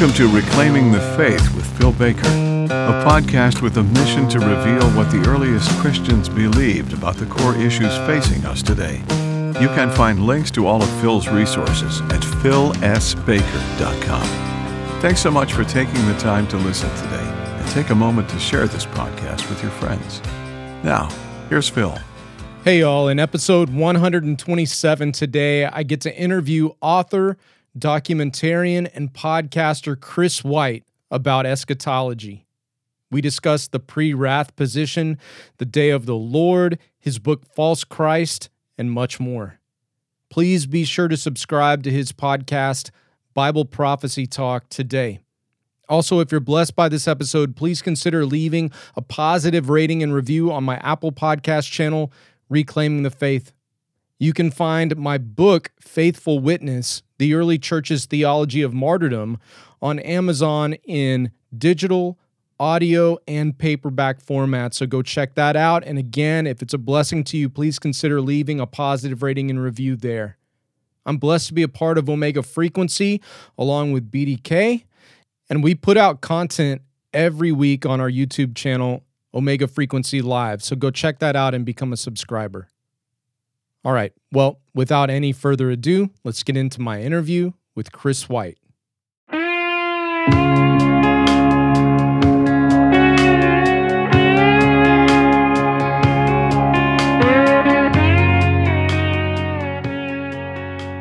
Welcome to Reclaiming the Faith with Phil Baker, a podcast with a mission to reveal what the earliest Christians believed about the core issues facing us today. You can find links to all of Phil's resources at philsbaker.com. Thanks so much for taking the time to listen today, and take a moment to share this podcast with your friends. Now, here's Phil. Hey, y'all. In episode 127 today, I get to interview author, documentarian, and podcaster Chris White about eschatology. We discuss the pre wrath position, the day of the Lord, his book False Christ, and much more. Please be sure to subscribe to his podcast, Bible Prophecy Talk, today. Also, if you're blessed by this episode, please consider leaving a positive rating and review on my Apple Podcast channel, Reclaiming the Faith. You can find my book, Faithful Witness The Early Church's Theology of Martyrdom, on Amazon in digital, audio, and paperback format. So go check that out. And again, if it's a blessing to you, please consider leaving a positive rating and review there. I'm blessed to be a part of Omega Frequency along with BDK, and we put out content every week on our YouTube channel, Omega Frequency Live. So go check that out and become a subscriber. All right. Well, without any further ado, let's get into my interview with Chris White.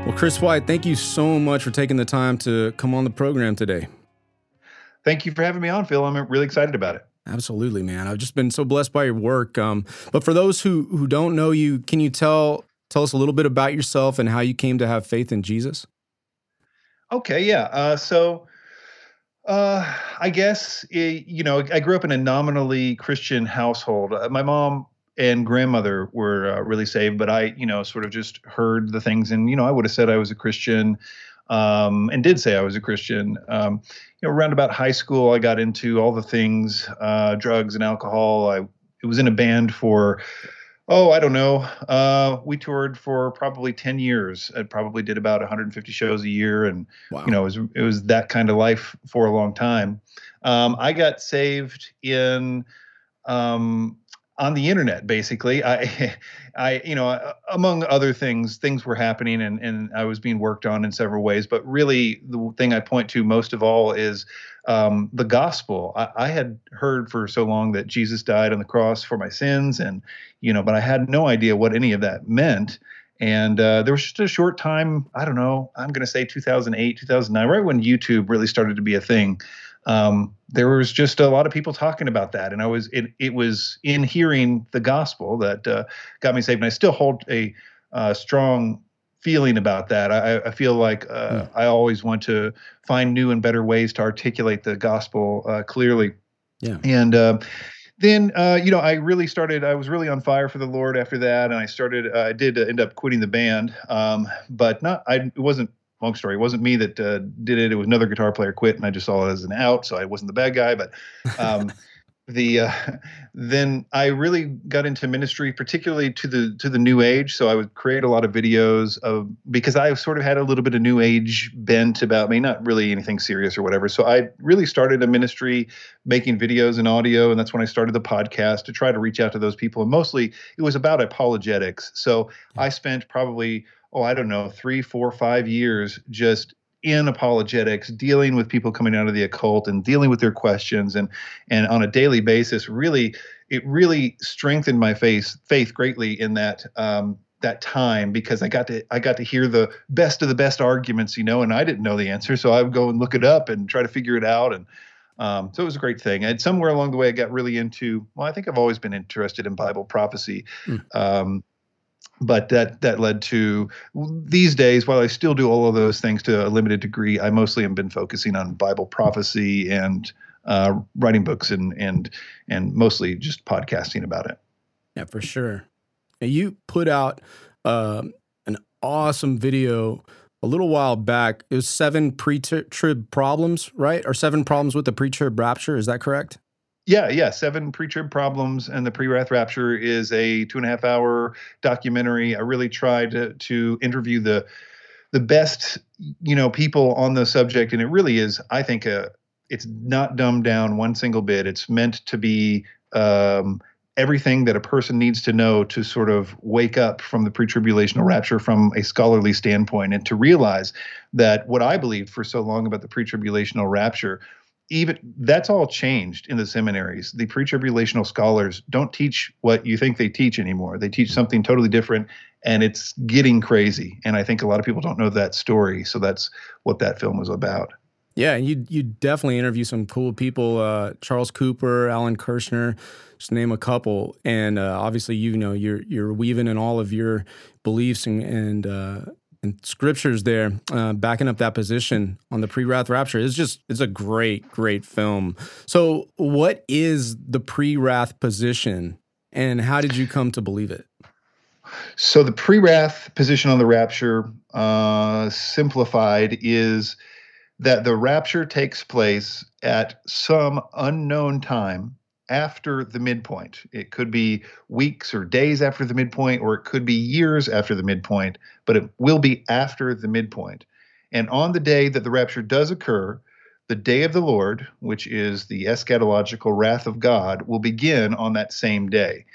Well, Chris White, thank you so much for taking the time to come on the program today. Thank you for having me on, Phil. I'm really excited about it. Absolutely, man. I've just been so blessed by your work. Um, but for those who who don't know you, can you tell tell us a little bit about yourself and how you came to have faith in Jesus? Okay, yeah. Uh, so, uh, I guess it, you know I grew up in a nominally Christian household. Uh, my mom and grandmother were uh, really saved, but I, you know, sort of just heard the things, and you know, I would have said I was a Christian, um, and did say I was a Christian. Um, you know, around about high school, I got into all the things, uh, drugs and alcohol. I it was in a band for oh, I don't know. Uh, we toured for probably 10 years. I probably did about 150 shows a year. And, wow. you know, it was, it was that kind of life for a long time. Um, I got saved in, um, on the internet, basically. I, I, you know, among other things, things were happening and, and I was being worked on in several ways. But really, the thing I point to most of all is um, the gospel. I, I, had heard for so long that Jesus died on the cross for my sins, and you know, but I had no idea what any of that meant. And uh, there was just a short time. I don't know. I'm going to say 2008, 2009, right when YouTube really started to be a thing. Um, there was just a lot of people talking about that, and I was it. It was in hearing the gospel that uh, got me saved, and I still hold a uh, strong feeling about that. I, I feel like uh, yeah. I always want to find new and better ways to articulate the gospel uh, clearly. Yeah. And uh, then, uh, you know, I really started, I was really on fire for the Lord after that. And I started, uh, I did end up quitting the band, um, but not, I, it wasn't, long story, it wasn't me that uh, did it. It was another guitar player quit and I just saw it as an out. So I wasn't the bad guy, but um, the uh, then I really got into ministry, particularly to the to the new age. So I would create a lot of videos of because I sort of had a little bit of new age bent about me, not really anything serious or whatever. So I really started a ministry making videos and audio, and that's when I started the podcast to try to reach out to those people. And mostly it was about apologetics. So I spent probably oh I don't know three, four, five years just in apologetics, dealing with people coming out of the occult and dealing with their questions and and on a daily basis, really it really strengthened my faith faith greatly in that um, that time because I got to I got to hear the best of the best arguments, you know, and I didn't know the answer, so I would go and look it up and try to figure it out and. Um, so it was a great thing. And somewhere along the way, I got really into. Well, I think I've always been interested in Bible prophecy. Mm. Um, but that that led to these days while i still do all of those things to a limited degree i mostly have been focusing on bible prophecy and uh, writing books and and and mostly just podcasting about it. Yeah for sure. Now you put out um, an awesome video a little while back. It was seven pre-trib problems right? Or seven problems with the pre-trib rapture is that correct yeah, yeah. Seven pre-trib problems and the pre-wrath rapture is a two and a half hour documentary. I really tried to, to interview the the best you know people on the subject, and it really is. I think a it's not dumbed down one single bit. It's meant to be um, everything that a person needs to know to sort of wake up from the pre-tribulational rapture from a scholarly standpoint and to realize that what I believed for so long about the pre-tribulational rapture even that's all changed in the seminaries. The pre-tribulational scholars don't teach what you think they teach anymore. They teach something totally different and it's getting crazy. And I think a lot of people don't know that story. So that's what that film was about. Yeah, and you you definitely interview some cool people, uh, Charles Cooper, Alan Kurschner, just name a couple. And uh, obviously, you know, you're you're weaving in all of your beliefs and and, uh, and scriptures there, uh, backing up that position on the pre-wrath rapture. It's just it's a great great film. So, what is the pre-wrath position, and how did you come to believe it? So, the pre-wrath position on the rapture, uh, simplified, is that the rapture takes place at some unknown time after the midpoint. It could be weeks or days after the midpoint, or it could be years after the midpoint, but it will be after the midpoint. And on the day that the rapture does occur, the day of the Lord, which is the eschatological wrath of God, will begin on that same day.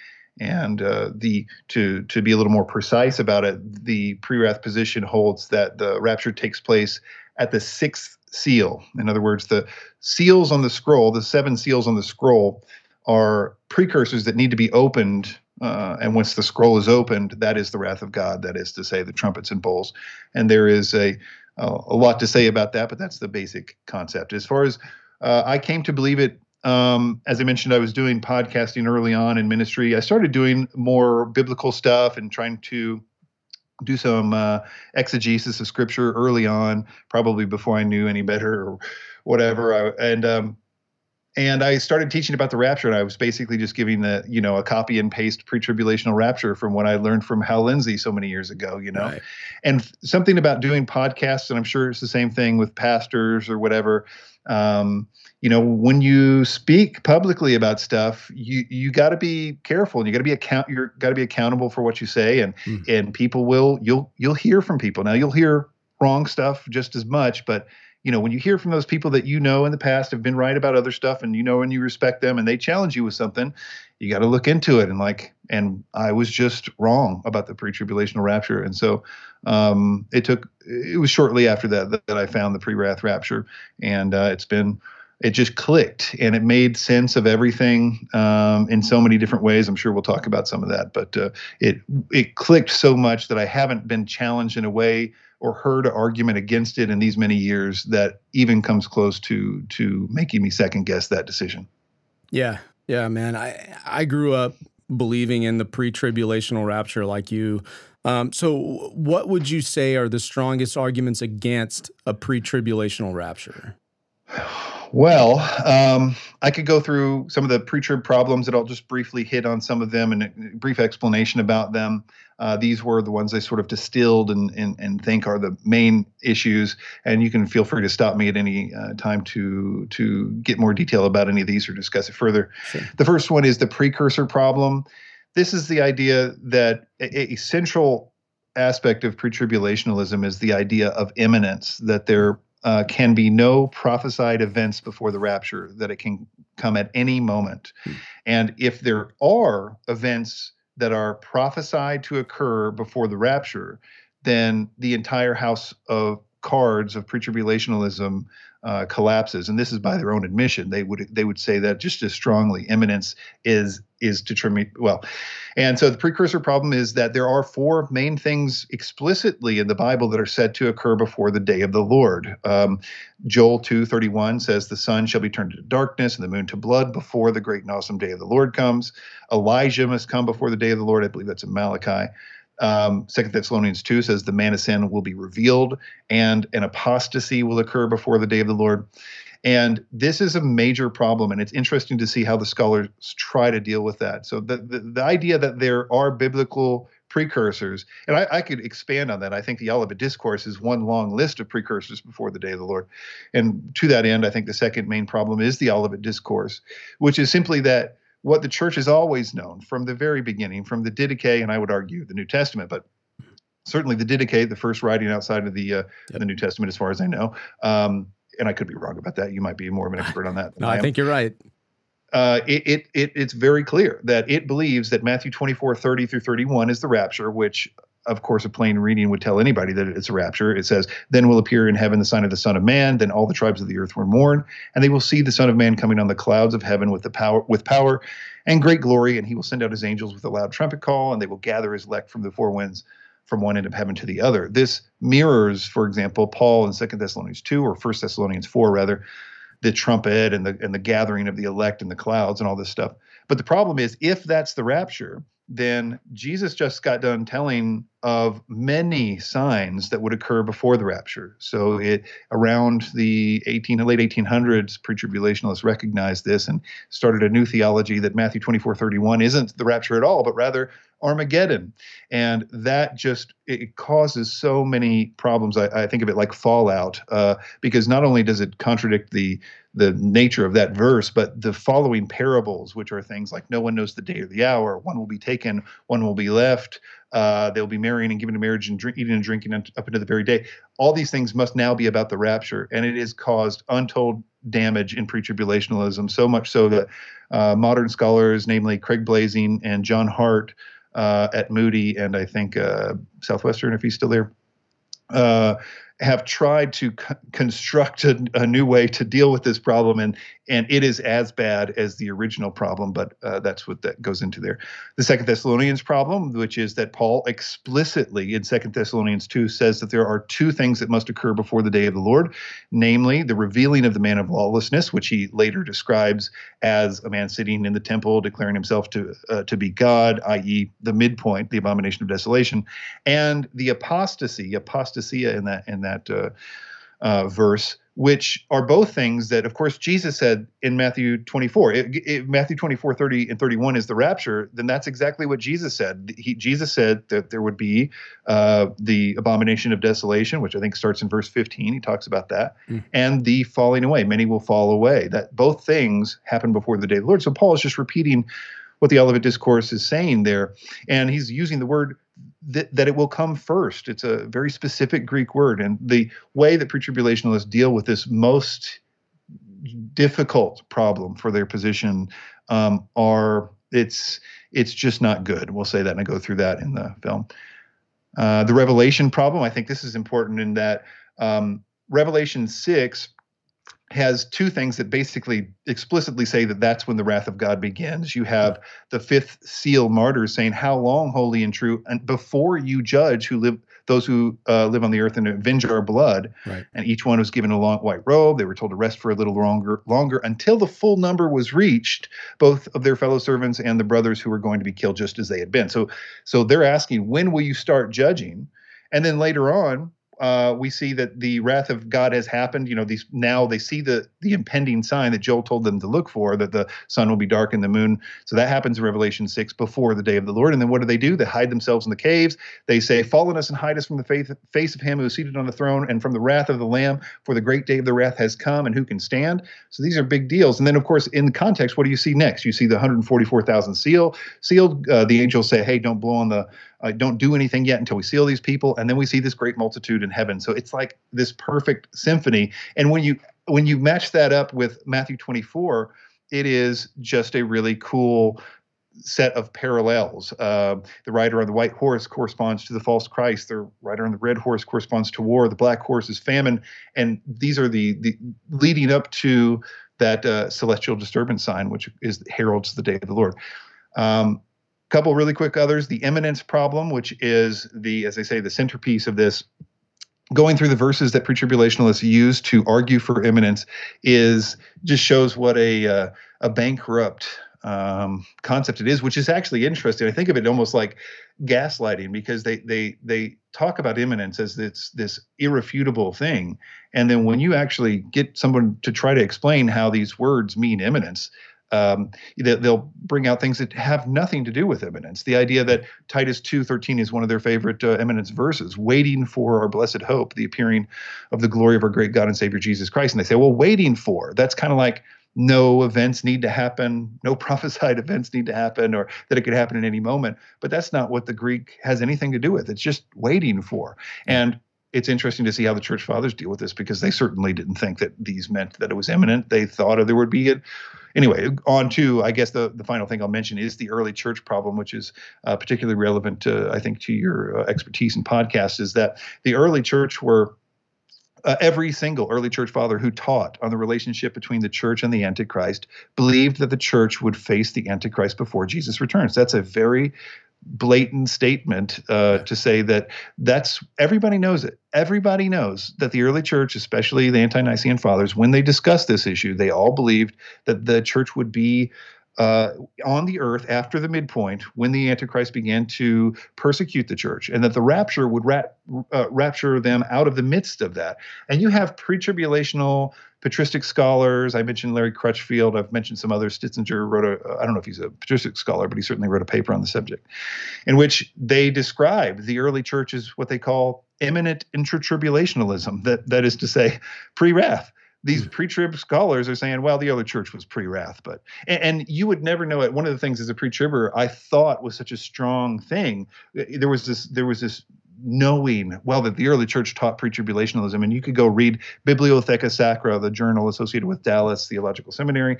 And uh, the to to be a little more precise about it, the pre-wrath position holds that the rapture takes place at the sixth seal. In other words, the seals on the scroll, the seven seals on the scroll, are precursors that need to be opened. Uh, and once the scroll is opened, that is the wrath of God. That is to say, the trumpets and bowls. And there is a a lot to say about that, but that's the basic concept. As far as uh, I came to believe it, um, as I mentioned, I was doing podcasting early on in ministry. I started doing more biblical stuff and trying to do some uh, exegesis of scripture early on, probably before I knew any better or whatever. I, and um, and I started teaching about the rapture, and I was basically just giving the you know a copy and paste pre-tribulational rapture from what I learned from Hal Lindsey so many years ago. You know, right. and something about doing podcasts, and I'm sure it's the same thing with pastors or whatever. Um, you know when you speak publicly about stuff you you got to be careful and you got to be account you're got to be accountable for what you say and mm. and people will you'll you'll hear from people now you'll hear wrong stuff just as much but you know when you hear from those people that you know in the past have been right about other stuff and you know and you respect them and they challenge you with something you got to look into it and like and i was just wrong about the pre-tribulational rapture and so um, it took it was shortly after that that, that i found the pre-wrath rapture and uh, it's been it just clicked and it made sense of everything um, in so many different ways. I'm sure we'll talk about some of that, but uh, it it clicked so much that I haven't been challenged in a way or heard an argument against it in these many years that even comes close to to making me second guess that decision. Yeah, yeah, man. I I grew up believing in the pre-tribulational rapture like you. Um, so, what would you say are the strongest arguments against a pre-tribulational rapture? Well, um, I could go through some of the pre-trib problems that I'll just briefly hit on some of them and a brief explanation about them. Uh, these were the ones I sort of distilled and, and, and think are the main issues. And you can feel free to stop me at any uh, time to to get more detail about any of these or discuss it further. Sure. The first one is the precursor problem. This is the idea that a, a central aspect of pre-tribulationalism is the idea of imminence, that there uh, can be no prophesied events before the rapture, that it can come at any moment. Hmm. And if there are events that are prophesied to occur before the rapture, then the entire house of cards of pre-tribulationalism uh, collapses, and this is by their own admission. They would they would say that just as strongly. Imminence is is determined well, and so the precursor problem is that there are four main things explicitly in the Bible that are said to occur before the day of the Lord. Um, Joel two thirty one says the sun shall be turned to darkness and the moon to blood before the great and awesome day of the Lord comes. Elijah must come before the day of the Lord. I believe that's in Malachi. Um, Second Thessalonians 2 says the man of sin will be revealed and an apostasy will occur before the day of the Lord. And this is a major problem, and it's interesting to see how the scholars try to deal with that. So the the, the idea that there are biblical precursors, and I, I, could expand on that. I think the Olivet Discourse is one long list of precursors before the day of the Lord. And to that end, I think the second main problem is the Olivet Discourse, which is simply that what the church has always known from the very beginning, from the Didache, and I would argue the New Testament, but certainly the Didache, the first writing outside of the uh, yep. the New Testament, as far as I know. Um, and I could be wrong about that. You might be more of an expert on that. no, I, I think you're right. Uh, it, it, it, it's very clear that it believes that Matthew 24, 30 through 31 is the rapture, which of course, a plain reading would tell anybody that it's a rapture. It says, Then will appear in heaven the sign of the Son of Man. Then all the tribes of the earth will mourn, and they will see the Son of Man coming on the clouds of heaven with the power with power and great glory, and he will send out his angels with a loud trumpet call, and they will gather his elect from the four winds from one end of heaven to the other. This mirrors, for example, Paul in Second Thessalonians 2 or First Thessalonians 4 rather, the trumpet and the and the gathering of the elect in the clouds and all this stuff. But the problem is if that's the rapture, then Jesus just got done telling of many signs that would occur before the rapture. So it around the 18 late 1800s, pre-tribulationists recognized this and started a new theology that Matthew 24:31 isn't the rapture at all, but rather Armageddon. And that just it causes so many problems. I, I think of it like fallout, uh, because not only does it contradict the the nature of that verse, but the following parables, which are things like no one knows the day or the hour, one will be taken, one will be left, uh, they'll be marrying and giving to marriage and drink, eating and drinking up into the very day. All these things must now be about the rapture, and it has caused untold damage in pre-tribulationalism, so much so that uh, modern scholars, namely Craig Blaising and John Hart uh, at Moody, and I think uh, Southwestern, if he's still there, uh, have tried to co- construct a, a, new way to deal with this problem, and and it is as bad as the original problem. But uh, that's what that goes into there. The Second Thessalonians problem, which is that Paul explicitly in Second Thessalonians two says that there are two things that must occur before the day of the Lord, namely the revealing of the man of lawlessness, which he later describes as a man sitting in the temple declaring himself to uh, to be God, i.e., the midpoint, the abomination of desolation, and the apostasy, apostasia in that in that uh, uh, verse, which are both things that, of course, Jesus said in Matthew 24. If, Matthew 24, 30 and 31 is the rapture, then that's exactly what Jesus said. He, Jesus said that there would be uh, the abomination of desolation, which I think starts in verse 15. He talks about that, mm. and the falling away. Many will fall away. That both things happen before the day of the Lord. So Paul is just repeating what the Olivet Discourse is saying there, and he's using the word that, that it will come first. It's a very specific Greek word. And the way that pre-tribulationists deal with this most difficult problem for their position um, are it's it's just not good. We'll say that and I go through that in the film. Uh, the revelation problem, I think this is important in that um, Revelation 6 has two things that basically explicitly say that that's when the wrath of God begins. You have the fifth seal martyrs saying, "How long, holy and true, and before you judge who live those who uh, live on the earth and avenge our blood." Right. And each one was given a long white robe. They were told to rest for a little longer, longer until the full number was reached, both of their fellow servants and the brothers who were going to be killed just as they had been. So, so they're asking, when will you start judging? And then later on, uh, we see that the wrath of God has happened. You know, these now they see the the impending sign that Joel told them to look for, that the sun will be dark and the moon. So that happens in Revelation six before the day of the Lord. And then what do they do? They hide themselves in the caves. They say, "Fall on us and hide us from the faith, face of Him who is seated on the throne and from the wrath of the Lamb, for the great day of the wrath has come, and who can stand?" So these are big deals. And then, of course, in context, what do you see next? You see the 144,000 seal sealed. Uh, the angels say, "Hey, don't blow on the." Uh, don't do anything yet until we seal these people and then we see this great multitude in heaven so it's like this perfect symphony and when you when you match that up with matthew 24 it is just a really cool set of parallels. Uh, the rider on the white horse corresponds to the false Christ. The rider on the red horse corresponds to war. The black horse is famine, and these are the the leading up to that uh, celestial disturbance sign, which is heralds the day of the Lord. Um, couple really quick others the imminence problem which is the as i say the centerpiece of this going through the verses that pre-tribulationalists use to argue for imminence is just shows what a uh, a bankrupt um, concept it is, which is actually interesting. I think of it almost like gaslighting because they they they talk about imminence as this this irrefutable thing, and then when you actually get someone to try to explain how these words mean imminence, um, they, will bring out things that have nothing to do with imminence. The idea that Titus 2:13 is one of their favorite uh, imminence verses, waiting for our blessed hope, the appearing of the glory of our great God and Savior Jesus Christ. And they say, well, waiting for that's kind of like no events need to happen, no prophesied events need to happen, or that it could happen at any moment. But that's not what the Greek has anything to do with. It's just waiting for. And it's interesting to see how the church fathers deal with this because they certainly didn't think that these meant that it was imminent. They thought there would be a anyway, on to I guess the the final thing I'll mention is the early church problem, which is uh, particularly relevant to I think to your uh, expertise in podcasts. Is that the early church were uh, every single early church father who taught on the relationship between the church and the Antichrist believed that the church would face the Antichrist before Jesus returns. That's a very blatant statement uh, to say that that's everybody knows it. Everybody knows that the early church, especially the ante-Nicene fathers, when they discussed this issue, they all believed that the church would be uh, on the earth after the midpoint when the Antichrist began to persecute the church, and that the rapture would ra- uh, rapture them out of the midst of that. And you have pre-tribulational patristic scholars. I mentioned Larry Crutchfield. I've mentioned some others. Stitzinger wrote a, I don't know if he's a patristic scholar, but he certainly wrote a paper on the subject in which they describe the early church as what they call imminent intratribulationalism. That, that is to say, pre wrath these hmm. pre-trib scholars are saying, well, the early church was pre-wrath, but and, and, you would never know it. One of the things as a pre-tribber I thought was such a strong thing. There was this there was this knowing well that the early church taught pre-tribulationalism and you could go read bibliotheca sacra the journal associated with dallas theological seminary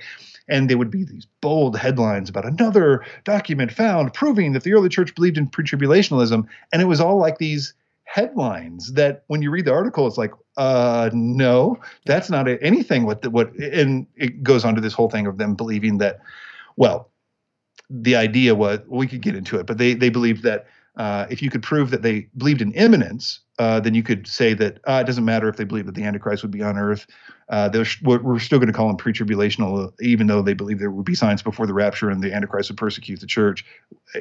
and there would be these bold headlines about another document found proving that the early church believed in pre-tribulationalism and it was all like these headlines that when you read the article it's like uh no that's not anything what the, what and it goes on to this whole thing of them believing that well the idea was we could get into it but they they believed that uh, if you could prove that they believed in imminence, uh, then you could say that uh, it doesn't matter if they believe that the Antichrist would be on Earth. Uh, we're still going to call them pre-tribulational, even though they believe there would be signs before the rapture and the Antichrist would persecute the church.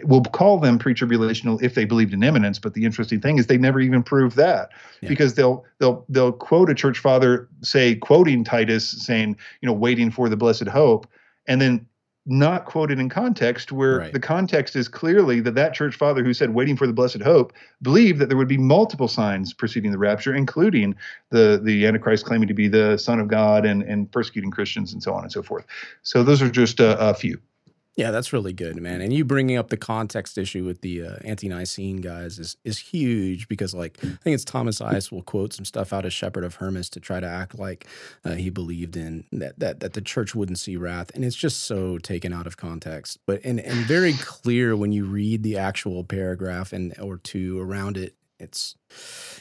We'll call them pre-tribulational if they believed in imminence. But the interesting thing is they never even prove that yeah. because they'll they'll they'll quote a church father, say quoting Titus, saying you know waiting for the blessed hope, and then not quoted in context where right. the context is clearly that that church father who said waiting for the blessed hope believed that there would be multiple signs preceding the rapture including the the antichrist claiming to be the son of god and and persecuting christians and so on and so forth so those are just a, a few yeah, that's really good, man. And you bringing up the context issue with the uh, ante-Nicene guys is is huge because, like, I think it's Thomas Ice will quote some stuff out of Shepherd of Hermas to try to act like uh, he believed in that that that the church wouldn't see wrath, and it's just so taken out of context. But and and very clear when you read the actual paragraph and or two around it it's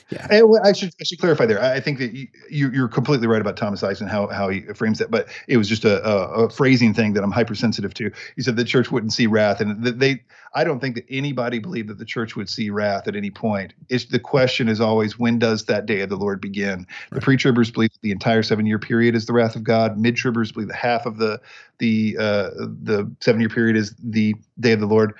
yeah. I should I should clarify there. I think that you, you're completely right about Thomas Ice and how how he frames that, but it was just a, a, a, phrasing thing that I'm hypersensitive to. He said the church wouldn't see wrath, and they. I don't think that anybody believed that the church would see wrath at any point. It's the question is always when does that day of the Lord begin? Right. The pre-tribbers believe the entire seven year period is the wrath of God. Mid-tribbers believe the half of the the uh, the seven year period is the day of the Lord.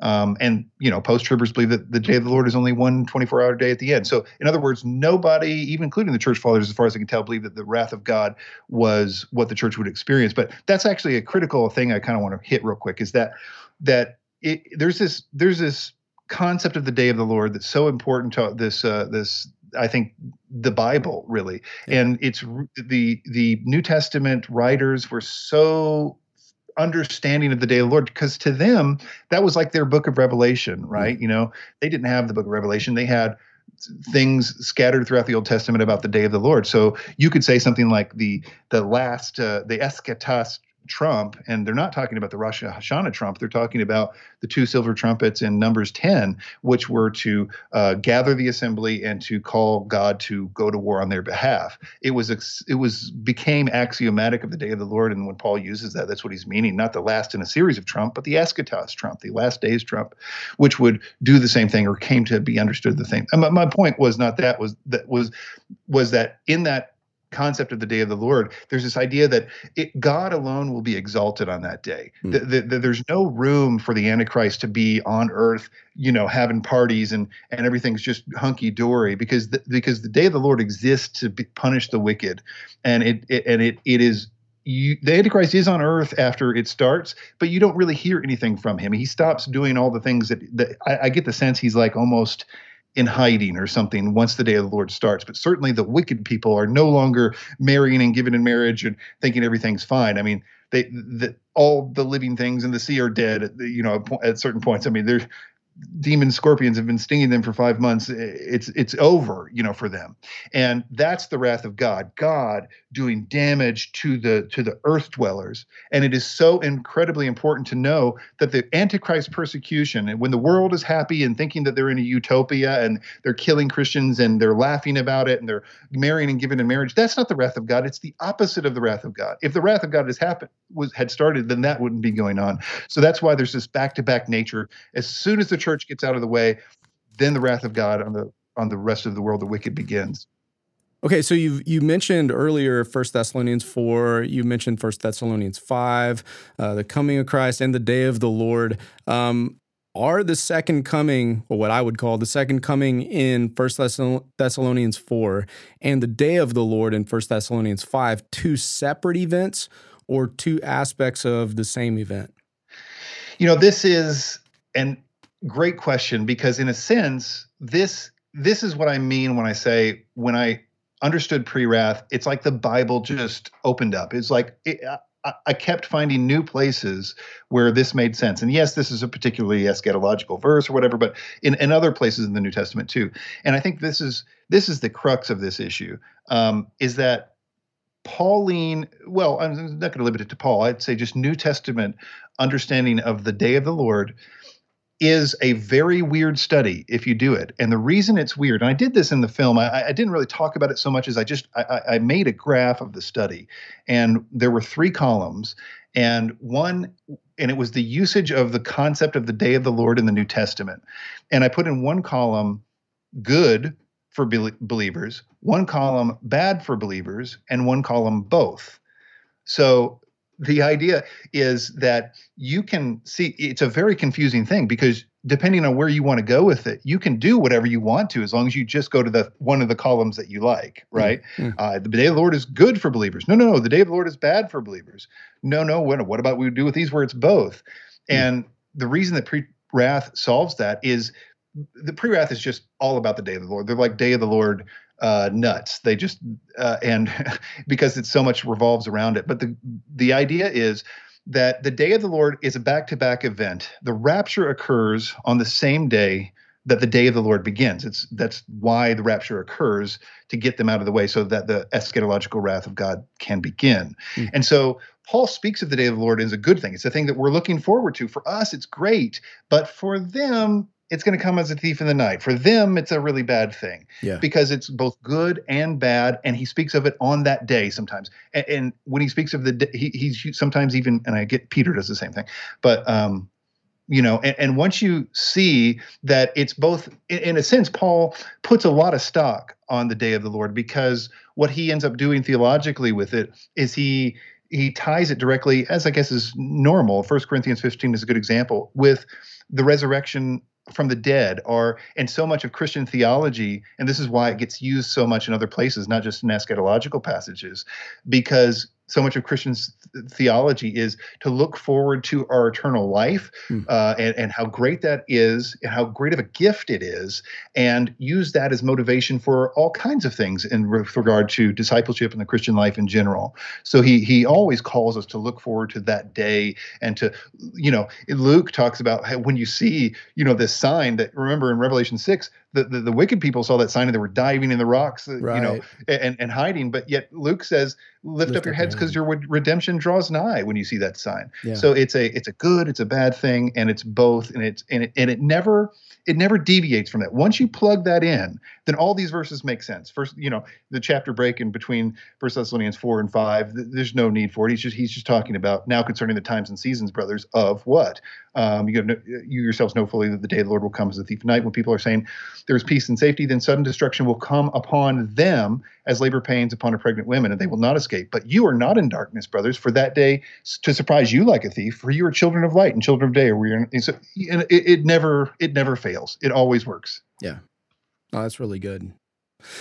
Um, and you know, post tribbers believe that the day of the Lord is only one 24 hour day at the end. So, in other words, nobody, even including the church fathers, as far as I can tell, believe that the wrath of God was what the church would experience. But that's actually a critical thing I kind of want to hit real quick is that that it, there's this there's this concept of the day of the Lord that's so important to this uh, this I think the Bible really, yeah. and it's the the New Testament writers were so understanding of the day of the Lord because to them that was like their book of Revelation, right? Mm-hmm. You know, they didn't have the book of Revelation; they had things scattered throughout the Old Testament about the day of the Lord. So you could say something like the the last uh, the eschatos trump, and they're not talking about the Rosh Hashanah trump. They're talking about the two silver trumpets in Numbers 10, which were to uh, gather the assembly and to call God to go to war on their behalf. It was it was became axiomatic of the day of the Lord, and when Paul uses that, that's what he's meaning. Not the last in a series of trump, but the eschatos trump, the last days trump, which would do the same thing or came to be understood the same. And my, my point was not that was that was was that in that concept of the day of the Lord, there's this idea that it, God alone will be exalted on that day. Mm. The, the, the, there's no room for the Antichrist to be on earth, you know, having parties and and everything's just hunky dory because the, because the day of the Lord exists to be, punish the wicked, and it, it and it it is. You, the Antichrist is on Earth after it starts, but you don't really hear anything from him. He stops doing all the things that, that I, I get the sense he's like almost in hiding or something once the day of the Lord starts. But certainly the wicked people are no longer marrying and giving in marriage and thinking everything's fine. I mean, they the, all the living things in the sea are dead. At, you know, at certain points. I mean, they're demon scorpions have been stinging them for five months it's it's over you know for them. And that's the wrath of god god doing damage to the to the earth dwellers. And it is so incredibly important to know that the antichrist persecution and when the world is happy and thinking that they're in a utopia and they're killing christians and they're laughing about it and they're marrying and giving in marriage that's not the wrath of god. It's the opposite of the wrath of god. If the wrath of god has happened was had started then that wouldn't be going on. So that's why there's this back-to-back nature. As soon as the church gets out of the way then the wrath of god on the on the rest of the world the wicked begins Okay, so you you mentioned earlier First Thessalonians four. You mentioned First Thessalonians five, uh, the coming of Christ and the day of the Lord. Um, are the second coming, or what I would call the second coming in First Thessalonians four, and the day of the Lord in First Thessalonians five, two separate events or two aspects of the same event? You know, this is an great question because, in a sense, this this is what I mean when I say when I understood pre-wrath, it's like the Bible just opened up. It's like it, I, I, kept finding new places where this made sense. And yes, this is a particularly eschatological verse or whatever, but in, in other places in the New Testament too. And I think this is this is the crux of this issue um, is that Pauline, well, I'm not going to limit it to Paul. I'd say just New Testament understanding of the day of the Lord is a very weird study if you do it. And the reason it's weird, and I did this in the film, I, I didn't really talk about it so much as I just I, I, made a graph of the study, and there were three columns, and one, and it was the usage of the concept of the day of the Lord in the New Testament, and I put in one column good for be- believers, one column bad for believers, and one column both. So the idea is that you can see it's a very confusing thing because depending on where you want to go with it you can do whatever you want to as long as you just go to the one of the columns that you like mm, right? mm-hmm. uh, the day of the lord is good for believers. No no no the day of the lord is bad for believers. No no what, what about we do with these where it's both? Mm-hmm. and the reason that pre-wrath solves that is the pre-wrath is just all about the day of the lord. They're like day of the lord uh, nuts. They just uh, and because it's so much revolves around it. But the the idea is that the day of the Lord is a back-to-back event. The rapture occurs on the same day that the day of the Lord begins. It's that's why the rapture occurs to get them out of the way so that the eschatological wrath of God can begin. Mm. And so Paul speaks of the day of the Lord as a good thing. It's a thing that we're looking forward to. For us, it's great, but for them, it's going to come as a thief in the night. For them, it's a really bad thing yeah. because it's both good and bad. And he speaks of it on that day sometimes. And, and when he speaks of the, he, he's sometimes even, and I get Peter does the same thing, but, um, you know, and, and once you see that it's both, in, in a sense, Paul puts a lot of stock on the day of the Lord because what he ends up doing theologically with it is he he ties it directly, as I guess is normal. First Corinthians 15 is a good example with the resurrection from the dead or and so much of christian theology and this is why it gets used so much in other places not just in eschatological passages because so much of Christian's theology is to look forward to our eternal life mm. uh, and, and how great that is and how great of a gift it is, and use that as motivation for all kinds of things in regard to discipleship and the Christian life in general. So he he always calls us to look forward to that day and to, you know, Luke talks about when you see, you know, this sign that remember in Revelation 6, the, the, the, wicked people saw that sign and they were diving in the rocks, right. Uh, you know, and, and hiding. But yet Luke says, lift, lift up your heads because your redemption draws nigh when you see that sign. Yeah. So it's a it's a good, it's a bad thing, and it's both, and it's and it and it never it never deviates from that. Once you plug that in, then all these verses make sense. First, you know, the chapter break in between First Thessalonians four and five. There's no need for it. He's just he's just talking about now concerning the times and seasons, brothers, of what um, you have no, you yourselves know fully that the day of the Lord will come as a thief of night. When people are saying there is peace and safety, then sudden destruction will come upon them as labor pains upon a pregnant woman, and they will not escape. But you are not in darkness, brothers, for that day to surprise you like a thief. For you are children of light and children of day. Or we are. So it, it never it never fails. It always works. Yeah, oh, that's really good.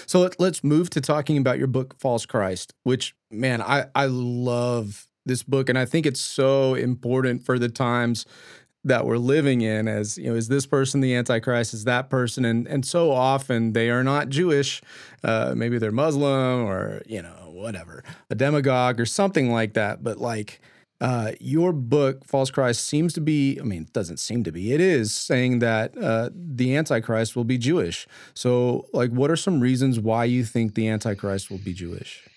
So let, let's move to talking about your book, False Christ, which man, I I love this book, and I think it's so important for the times that we're living in as you know is this person the antichrist? Is that person? And and so often they are not jewish uh, maybe they're muslim or you know whatever a demagogue or something like that. But like uh, your book false christ seems to be i mean it doesn't seem to be it is saying that uh, the antichrist will be jewish. So like what are some reasons why you think the antichrist will be jewish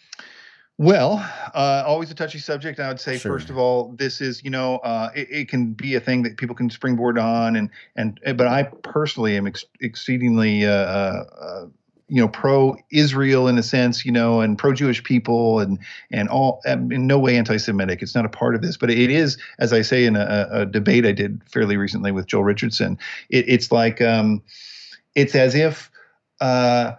well, uh, always a touchy subject. I would say, sure. first of all, this is you know, uh, it, it, can be a thing that people can springboard on, and and but I personally am ex- exceedingly. Uh, uh, uh you know, pro-Israel in a sense, you know, and pro-Jewish people, and and all in no way anti-Semitic. It's not a part of this, but it is, as I say in a, a debate I did fairly recently with Joel Richardson. It, it's like um, it's as if uh,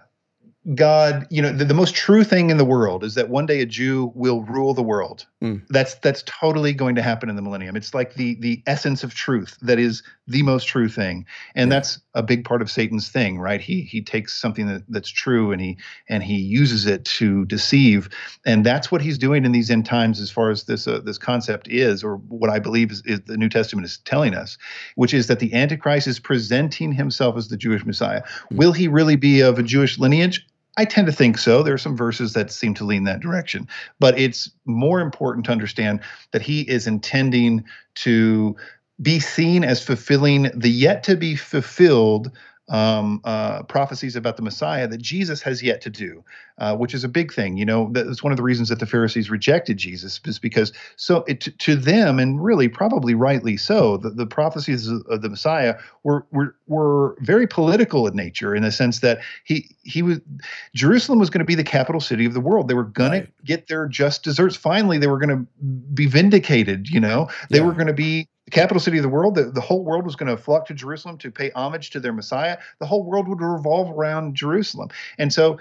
God, you know, the, the, most true thing in the world is that one day a Jew will rule the world. Mm. That's that's totally going to happen in the millennium. It's like the the essence of truth that is the most true thing, and yeah. that's a big part of Satan's thing, right? He he takes something that, that's true and he and he uses it to deceive, and that's what he's doing in these end times, as far as this uh, this concept is, or what I believe is, is the New Testament is telling us, which is that the Antichrist is presenting himself as the Jewish Messiah. Mm. Will he really be of a Jewish lineage? I tend to think so. There are some verses that seem to lean that direction. But it's more important to understand that he is intending to be seen as fulfilling the yet to be fulfilled um, uh, prophecies about the Messiah that Jesus has yet to do, uh, which is a big thing. You know, that's one of the reasons that the Pharisees rejected Jesus, is because so it, to them, and really probably rightly so, the, the prophecies of the Messiah were, were were very political in nature, in the sense that he he was Jerusalem was going to be the capital city of the world. They were going right. to get their just desserts. Finally, they were going to be vindicated. You know, they yeah. were going to be the capital city of the world, the, the whole world was going to flock to Jerusalem to pay homage to their Messiah. The whole world would revolve around Jerusalem. And so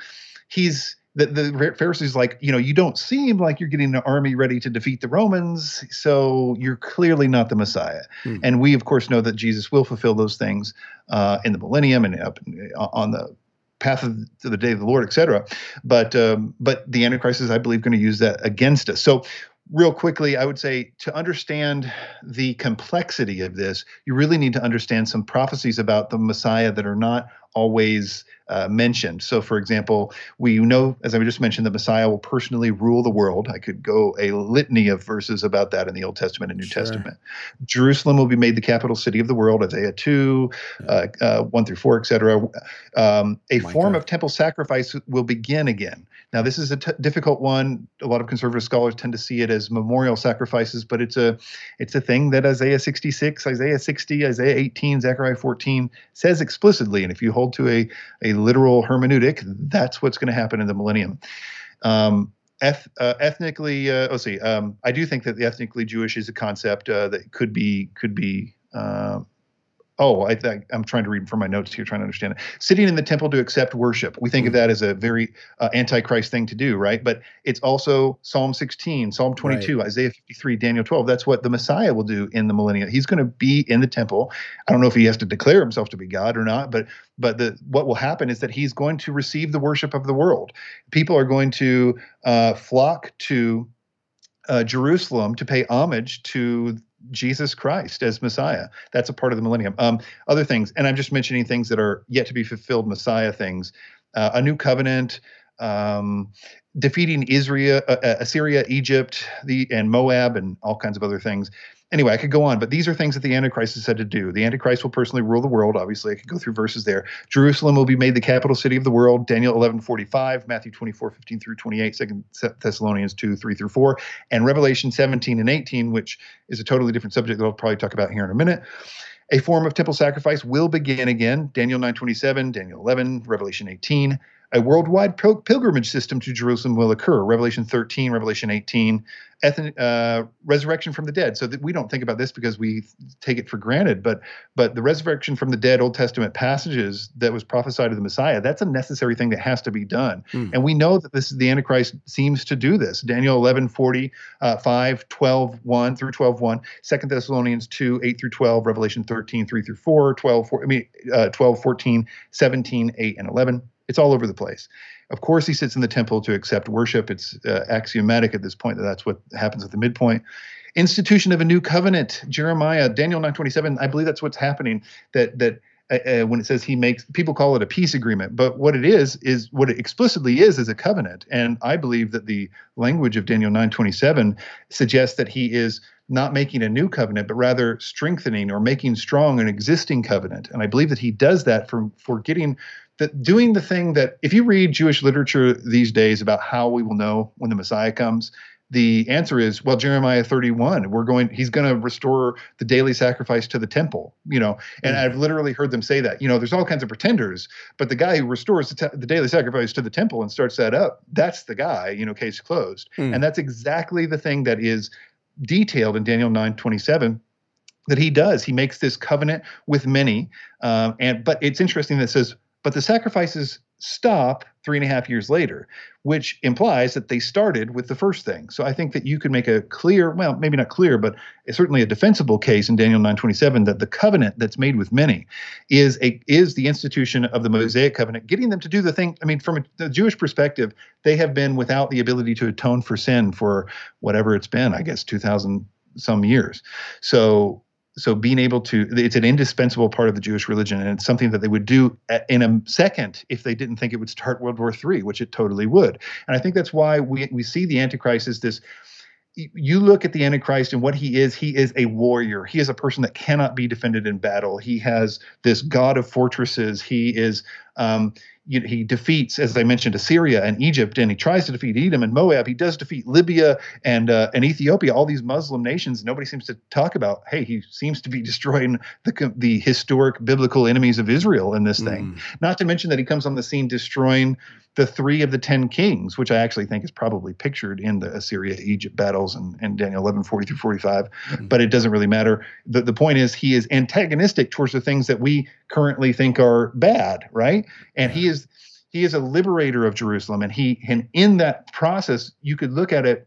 he's the, the Pharisees like, you know, you don't seem like you're getting an army ready to defeat the Romans, so you're clearly not the Messiah. Hmm. And we, of course, know that Jesus will fulfill those things uh, in the millennium and up uh, on the path of to the day of the Lord, etc. But um, but the Antichrist is, I believe, going to use that against us. So real quickly, I would say to understand the complexity of this, you really need to understand some prophecies about the Messiah that are not always uh, mentioned. So, for example, we know, as I just mentioned, the Messiah will personally rule the world. I could go a litany of verses about that in the Old Testament and New sure. Testament. Jerusalem will be made the capital city of the world, Isaiah 2, uh, uh, 1 through 4, etc. Um, a form God. of temple sacrifice will begin again. Now, this is a t- difficult one. A lot of conservative scholars tend to see it as memorial sacrifices, but it's a it's a thing that Isaiah 66, Isaiah 60, Isaiah 18, Zechariah 14 says explicitly. And if you hold to a a literal hermeneutic, that's what's going to happen in the millennium. Um, eth- uh, ethnically, uh, let's see. Um, I do think that the ethnically Jewish is a concept uh, that could be could be uh, oh, I think I'm trying to read from my notes here, trying to understand it. Sitting in the temple to accept worship. We think mm-hmm. of that as a very uh, antichrist thing to do, right? But it's also Psalm 16, Psalm 22, right. Isaiah 53, Daniel 12. That's what the Messiah will do in the millennium. He's going to be in the temple. I don't know if he has to declare himself to be God or not, but but the what will happen is that he's going to receive the worship of the world. People are going to uh, flock to uh, Jerusalem to pay homage to Jesus Christ as Messiah. That's a part of the millennium. Um, other things, and I'm just mentioning things that are yet to be fulfilled Messiah things. Uh, a new covenant, um, defeating Israel, uh, uh, Assyria, Egypt, the and Moab, and all kinds of other things anyway, I could go on, but these are things that the Antichrist is said to do. The Antichrist will personally rule the world. Obviously, I could go through verses there. Jerusalem will be made the capital city of the world. Daniel 11, 45, Matthew 24, 15 through 28, 2 Thessalonians 2, 3 through 4, and Revelation 17 and 18, which is a totally different subject that I'll probably talk about here in a minute. A form of temple sacrifice will begin again. Daniel 9:27, Daniel 11, Revelation 18 a worldwide pil- pilgrimage system to Jerusalem will occur. Revelation 13, Revelation 18, ethnic, uh, resurrection from the dead. So that we don't think about this because we take it for granted, but but the resurrection from the dead Old Testament passages that was prophesied of the Messiah, that's a necessary thing that has to be done. Mm. And we know that this the Antichrist seems to do this. Daniel 11, 40, uh, 5, 12, 1 through 12, 1, 2 Thessalonians 2, 8 through 12, Revelation 13, 3 through 4, 12, 4, I mean, uh, 12, 14, 17, 8, and 11. It's all over the place. Of course, he sits in the temple to accept worship. It's uh, axiomatic at this point that that's what happens at the midpoint. institution of a new covenant. Jeremiah, Daniel 927. I believe that's what's happening. That that uh, uh, when it says he makes people call it a peace agreement but what it is is what it explicitly is is a covenant and i believe that the language of daniel 927 suggests that he is not making a new covenant but rather strengthening or making strong an existing covenant and i believe that he does that for for getting that doing the thing that if you read jewish literature these days about how we will know when the messiah comes the answer is well jeremiah 31 we're going he's going to restore the daily sacrifice to the temple you know and mm-hmm. i've literally heard them say that you know there's all kinds of pretenders but the guy who restores the, te- the daily sacrifice to the temple and starts that up that's the guy you know case closed mm. and that's exactly the thing that is detailed in daniel 9 27 that he does he makes this covenant with many um, and but it's interesting that it says but the sacrifices stop three and a half years later, which implies that they started with the first thing. So I think that you could make a clear, well, maybe not clear, but certainly a defensible case in Daniel 9:27 that the covenant that's made with many is a is the institution of the Mosaic covenant, getting them to do the thing. I mean, from a, Jewish perspective, they have been without the ability to atone for sin for whatever it's been, I guess 2000 some years. So so being able to it's an indispensable part of the jewish religion and it's something that they would do in a second if they didn't think it would start world war iii which it totally would. And i think that's why we, we see the antichrist as this you look at the antichrist and what he is he is a warrior. He is a person that cannot be defended in battle. He has this god of fortresses. He is um, he defeats, as I mentioned, Assyria and Egypt, and he tries to defeat Edom and Moab. He does defeat Libya and uh, and Ethiopia, all these Muslim nations. Nobody seems to talk about. Hey, he seems to be destroying the the historic biblical enemies of Israel in this thing. Mm. Not to mention that he comes on the scene destroying the three of the ten kings, which I actually think is probably pictured in the Assyria Egypt battles and, and Daniel 11, 40 through 45. Mm-hmm. But it doesn't really matter. The, the point is, he is antagonistic towards the things that we currently think are bad, right? And he is he is a liberator of Jerusalem. And he and in that process, you could look at it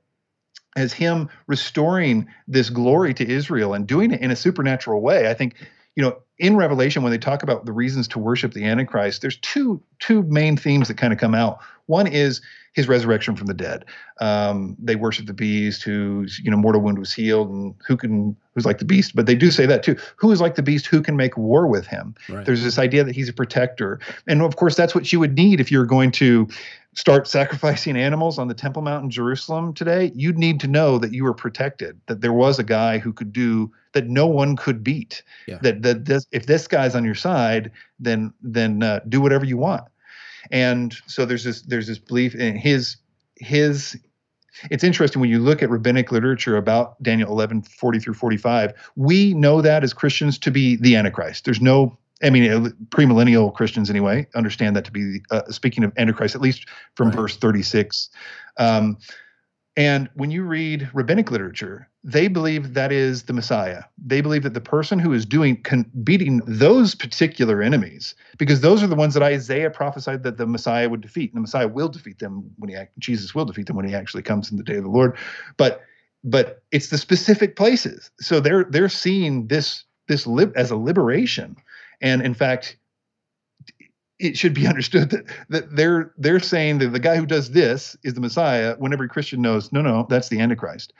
as him restoring this glory to Israel and doing it in a supernatural way. I think you know, in Revelation, when they talk about the reasons to worship the Antichrist, there's two two main themes that kind of come out. One is his resurrection from the dead. Um, they worship the beast, whose you know mortal wound was healed, and who can who's like the beast. But they do say that too. Who is like the beast? Who can make war with him? Right. There's this idea that he's a protector, and of course that's what you would need if you're going to start sacrificing animals on the Temple Mount in Jerusalem today, you'd need to know that you were protected, that there was a guy who could do that no one could beat. Yeah. That that if this guy's on your side, then then uh, do whatever you want. And so there's this there's this belief in his his it's interesting when you look at rabbinic literature about Daniel 11, 40 through 45. We know that as Christians to be the Antichrist. There's no I mean, uh, premillennial Christians anyway understand that to be uh, speaking of Antichrist, at least from right. verse 36. Um, and when you read rabbinic literature, they believe that is the Messiah. They believe that the person who is doing con- beating those particular enemies, because those are the ones that Isaiah prophesied that the Messiah would defeat, and the Messiah will defeat them when he Jesus will defeat them when he actually comes in the day of the Lord. But but it's the specific places. So they're they're seeing this this lib- as a liberation and in fact, it should be understood that, that they're they're saying that the guy who does this is the Messiah. When every Christian knows, no, no, that's the Antichrist.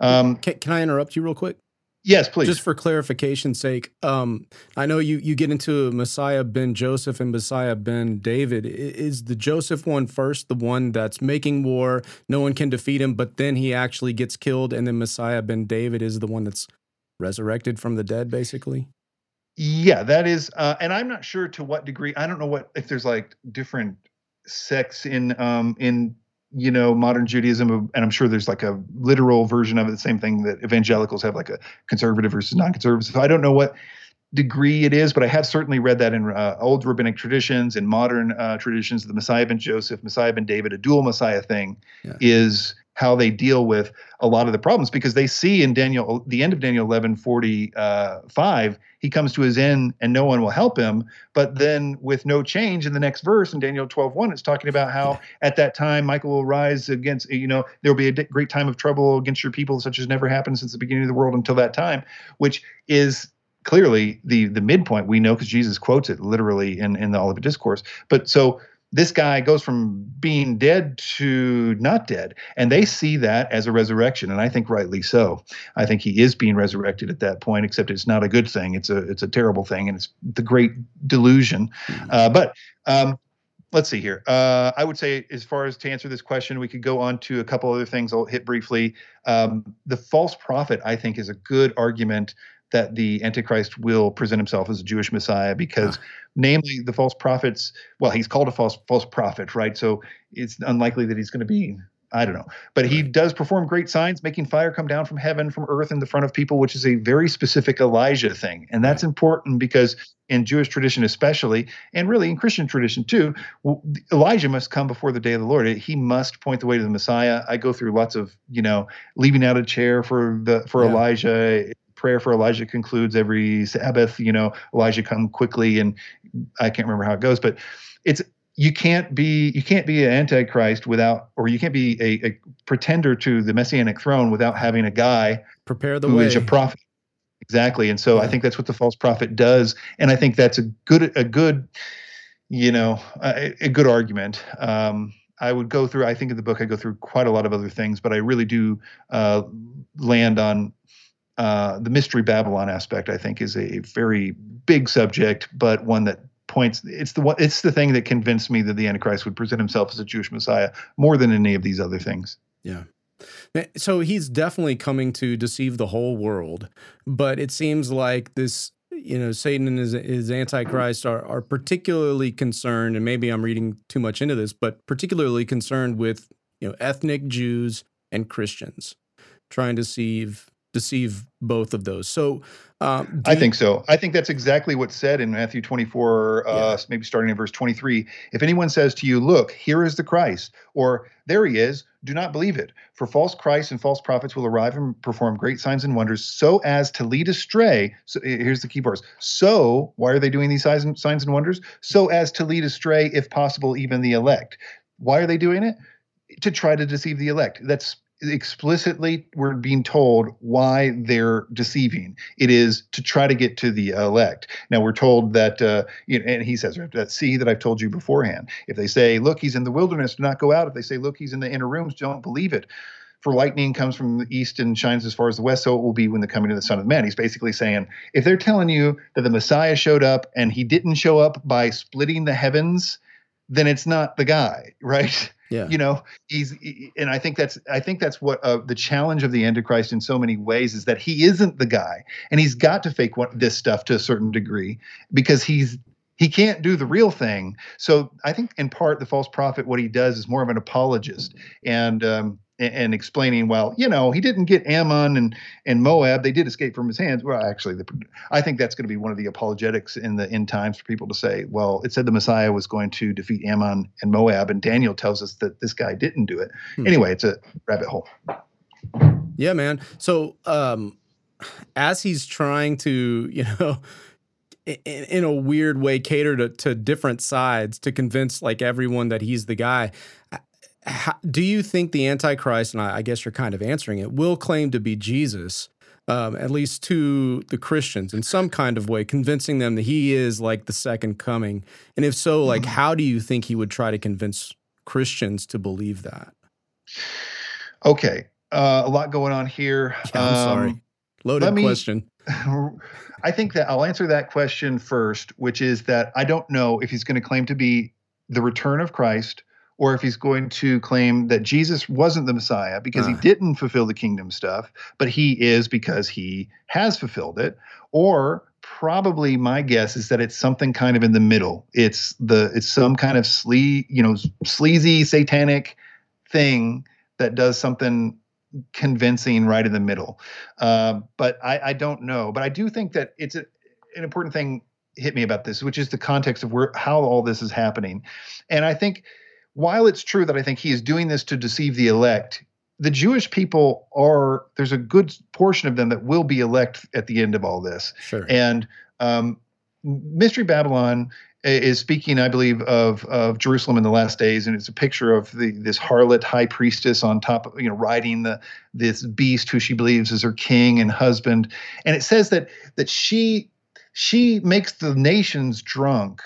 Um, can, can I interrupt you real quick? Yes, please. Just for clarification's sake, um, I know you you get into Messiah ben Joseph and Messiah ben David. Is the Joseph one first, the one that's making war, no one can defeat him, but then he actually gets killed, and then Messiah ben David is the one that's resurrected from the dead, basically? Yeah, that is, uh, and I'm not sure to what degree. I don't know what if there's like different sects in um, in you know modern Judaism, and I'm sure there's like a literal version of it. The same thing that evangelicals have, like a conservative versus non-conservative. So I don't know what degree it is, but I have certainly read that in uh, old rabbinic traditions and modern uh, traditions. The Messiah ben Joseph, Messiah ben David, a dual Messiah thing yeah. is how they deal with a lot of the problems because they see in Daniel, the end of Daniel 11 45, uh, he comes to his end and no one will help him. But then with no change in the next verse in Daniel 12 1, it's talking about how at that time Michael will rise against, you know, there will be a great time of trouble against your people, such as never happened since the beginning of the world until that time, which is clearly the the midpoint we know because Jesus quotes it literally in in the Olivet Discourse. But so this guy goes from being dead to not dead. And they see that as a resurrection and i think rightly so. I think he is being resurrected at that point except it's not a good thing. It's a it's a terrible thing and it's the great delusion. Mm-hmm. uh, but um, let's see here. Uh, i would say as far as to answer this question we could go on to a couple other things i'll hit briefly. Um, the false prophet i think is a good argument that the Antichrist will present himself as a Jewish Messiah because, ah. namely, the false prophets. Well, he's called a false false prophet, right? So it's unlikely that he's going to be. I don't know, but he does perform great signs, making fire come down from heaven, from earth in the front of people, which is a very specific Elijah thing, and that's important because in Jewish tradition, especially, and really in Christian tradition too, Elijah must come before the day of the Lord. He must point the way to the Messiah. I go through lots of, you know, leaving out a chair for the for yeah. Elijah prayer for Elijah concludes every Sabbath. You know, Elijah come quickly, and I can't remember how it goes, but it's you can't be you can't be an antichrist without, or you can't be a, a pretender to the messianic throne without having a guy prepare the who way. is a prophet. Exactly, and so yeah. I think that's what the false prophet does, and I think that's a good a good, you know, a, a good argument. Um, I would go through. I think in the book I go through quite a lot of other things, but I really do uh, land on uh, the mystery Babylon aspect, I think, is a very big subject, but one that points. It's the one. It's the thing that convinced me that the Antichrist would present himself as a Jewish Messiah more than any of these other things. Yeah. So he's definitely coming to deceive the whole world, but it seems like this you know satan and his, his antichrist are, are particularly concerned and maybe i'm reading too much into this but particularly concerned with you know ethnic jews and christians trying to deceive deceive both of those. So, um, I think so. I think that's exactly what's said in Matthew 24, uh, yeah. maybe starting in verse 23. If anyone says to you, Look, here is the Christ, or there he is, do not believe it. For false Christs and false prophets will arrive and perform great signs and wonders so as to lead astray. So here's the key parts. So, why are they doing these signs and, signs and wonders? So as to lead astray, if possible, even the elect. Why are they doing it? To try to deceive the elect. That's explicitly we're being told why they're deceiving. It is to try to get to the elect. Now we're told that, uh, you know, and he says that see that I've told you beforehand. If they say, "Look, he's in the wilderness," do not go out. If they say, "Look, he's in the inner rooms," don't believe it. For lightning comes from the east and shines as far as the west, so it will be when the coming of the Son of Man. He's basically saying, if they're telling you that the Messiah showed up and he didn't show up by splitting the heavens, then it's not the guy, right? Yeah. You know, he's and I think that's I think that's what uh, the challenge of the Antichrist in so many ways is that he isn't the guy, and he's got to fake what, this stuff to a certain degree because he's he can't do the real thing. So I think in part the false prophet what he does is more of an apologist, and um, and explaining, well, you know, he didn't get Ammon and and Moab; they did escape from his hands. Well, actually, the, I think that's going to be one of the apologetics in the end times for people to say, well, it said the Messiah was going to defeat Ammon and Moab, and Daniel tells us that this guy didn't do it. Hmm. Anyway, it's a rabbit hole. Yeah, man. So, um, as he's trying to, you know. In, in a weird way, cater to, to different sides to convince like everyone that he's the guy how, do you think the Antichrist, and I, I, guess you're kind of answering it, will claim to be Jesus, um, at least to the Christians in some kind of way, convincing them that he is like the second coming? And if so, like, mm-hmm. how do you think he would try to convince Christians to believe that? Okay. Uh, a lot going on here. Yeah, I'm um, sorry. Loaded me, question. I think that I'll answer that question first, which is that I don't know if he's going to claim to be the return of Christ or if he's going to claim that Jesus wasn't the Messiah because uh. he didn't fulfill the kingdom stuff, but he is because he has fulfilled it, or probably my guess is that it's something kind of in the middle. It's the it's some kind of sle you know sleazy satanic thing that does something convincing right in the middle. Uh, but I, I don't know. But I do think that it's a, an important thing hit me about this, which is the context of where how all this is happening, and I think while it's true that I think he is doing this to deceive the elect, the Jewish people are there's a good portion of them that will be elect at the end of all this. Sure. And um, Mystery Babylon is speaking, I believe, of of Jerusalem in the last days, and it's a picture of the this harlot high priestess on top of you know riding the this beast who she believes is her king and husband, and it says that that she she makes the nations drunk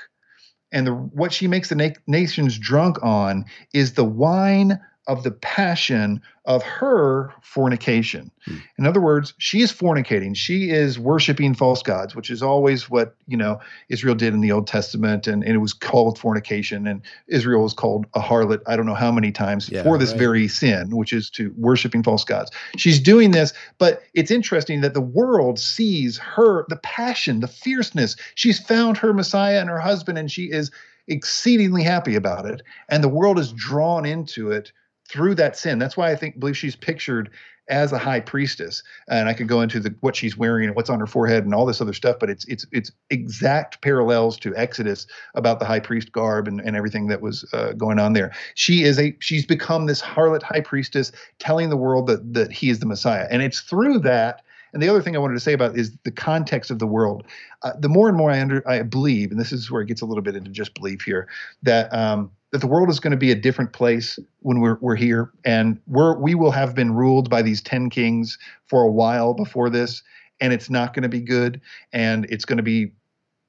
and the what she makes the na- nations drunk on is the wine of the passion of her fornication. Hmm. In other words, she is fornicating. She is worshiping false gods, which is always what, you know, Israel did in the Old Testament and, and it was called fornication and Israel was called a harlot I don't know how many times yeah, for this right. very sin, which is to worshiping false gods. She's doing this, but it's interesting that the world sees her the passion, the fierceness. She's found her Messiah and her husband and she is exceedingly happy about it and the world is drawn into it through that sin. That's why I think believe she's pictured as a high priestess. And I could go into the what she's wearing and what's on her forehead and all this other stuff, but it's it's it's exact parallels to Exodus about the high priest garb and, and everything that was uh, going on there. She is a she's become this harlot high priestess telling the world that that he is the Messiah. And it's through that and the other thing I wanted to say about is the context of the world. Uh, the more and more I under I believe, and this is where it gets a little bit into just belief here, that um, that the world is going to be a different place when we're we're here, and we're we will have been ruled by these ten kings for a while before this, and it's not going to be good, and it's going to be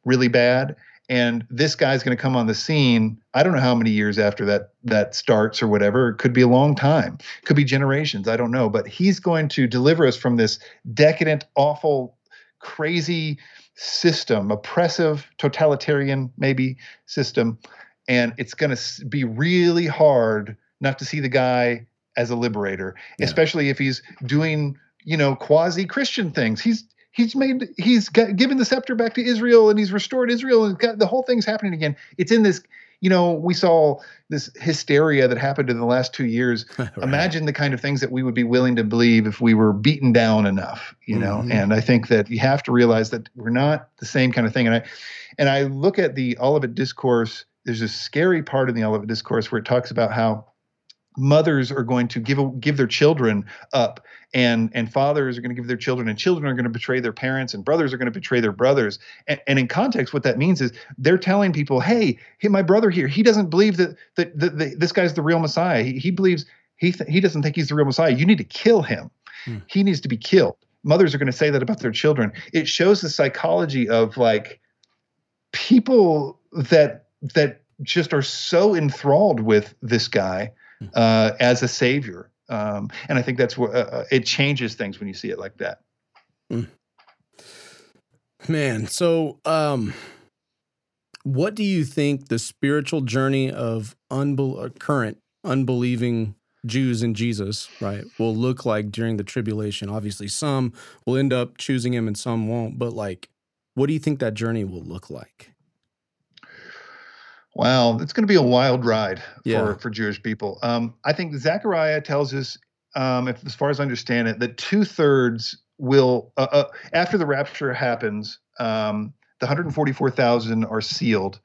really bad. And this guy's going to come on the scene. I don't know how many years after that that starts or whatever. It could be a long time. It could be generations. I don't know. But he's going to deliver us from this decadent, awful, crazy system, oppressive, totalitarian maybe system and it's going to be really hard not to see the guy as a liberator, yeah. especially if he's doing you know quasi Christian things. He's he's made he's got, given the scepter back to Israel and he's restored Israel and got the whole thing's happening again. It's in this you know we saw this hysteria that happened in the last two years. right. Imagine the kind of things that we would be willing to believe if we were beaten down enough, you know. Mm-hmm. And I think that you have to realize that we're not the same kind of thing. And I and I look at the Olivet discourse there's a scary part in the Olivet Discourse where it talks about how mothers are going to give give their children up and and fathers are going to give their children and children are going to betray their parents and brothers are going to betray their brothers. And, and in context what that means is they're telling people hey hey my brother here he doesn't believe that that, that, that this guy's the real messiah. He, he believes he th- he doesn't think he's the real messiah. You need to kill him. Hmm. he needs to be killed. Mothers are going to say that about their children. It shows the psychology of like people that that just are so enthralled with this guy hmm. uh, as a savior. Um, and I think that's what uh, uh, it changes things when you see it like that. Hmm. Man, so um, what do you think the spiritual journey of unbel- uh, current unbelieving Jews in Jesus, right, will look like during the tribulation? Obviously, some will end up choosing him and some won't, but like, what do you think that journey will look like? Wow, it's going to be a wild ride yeah. for for Jewish people. Um, I think Zechariah tells us, um, if as far as I understand it, that two thirds will uh, uh, after the rapture happens. Um, the 144,000 are sealed.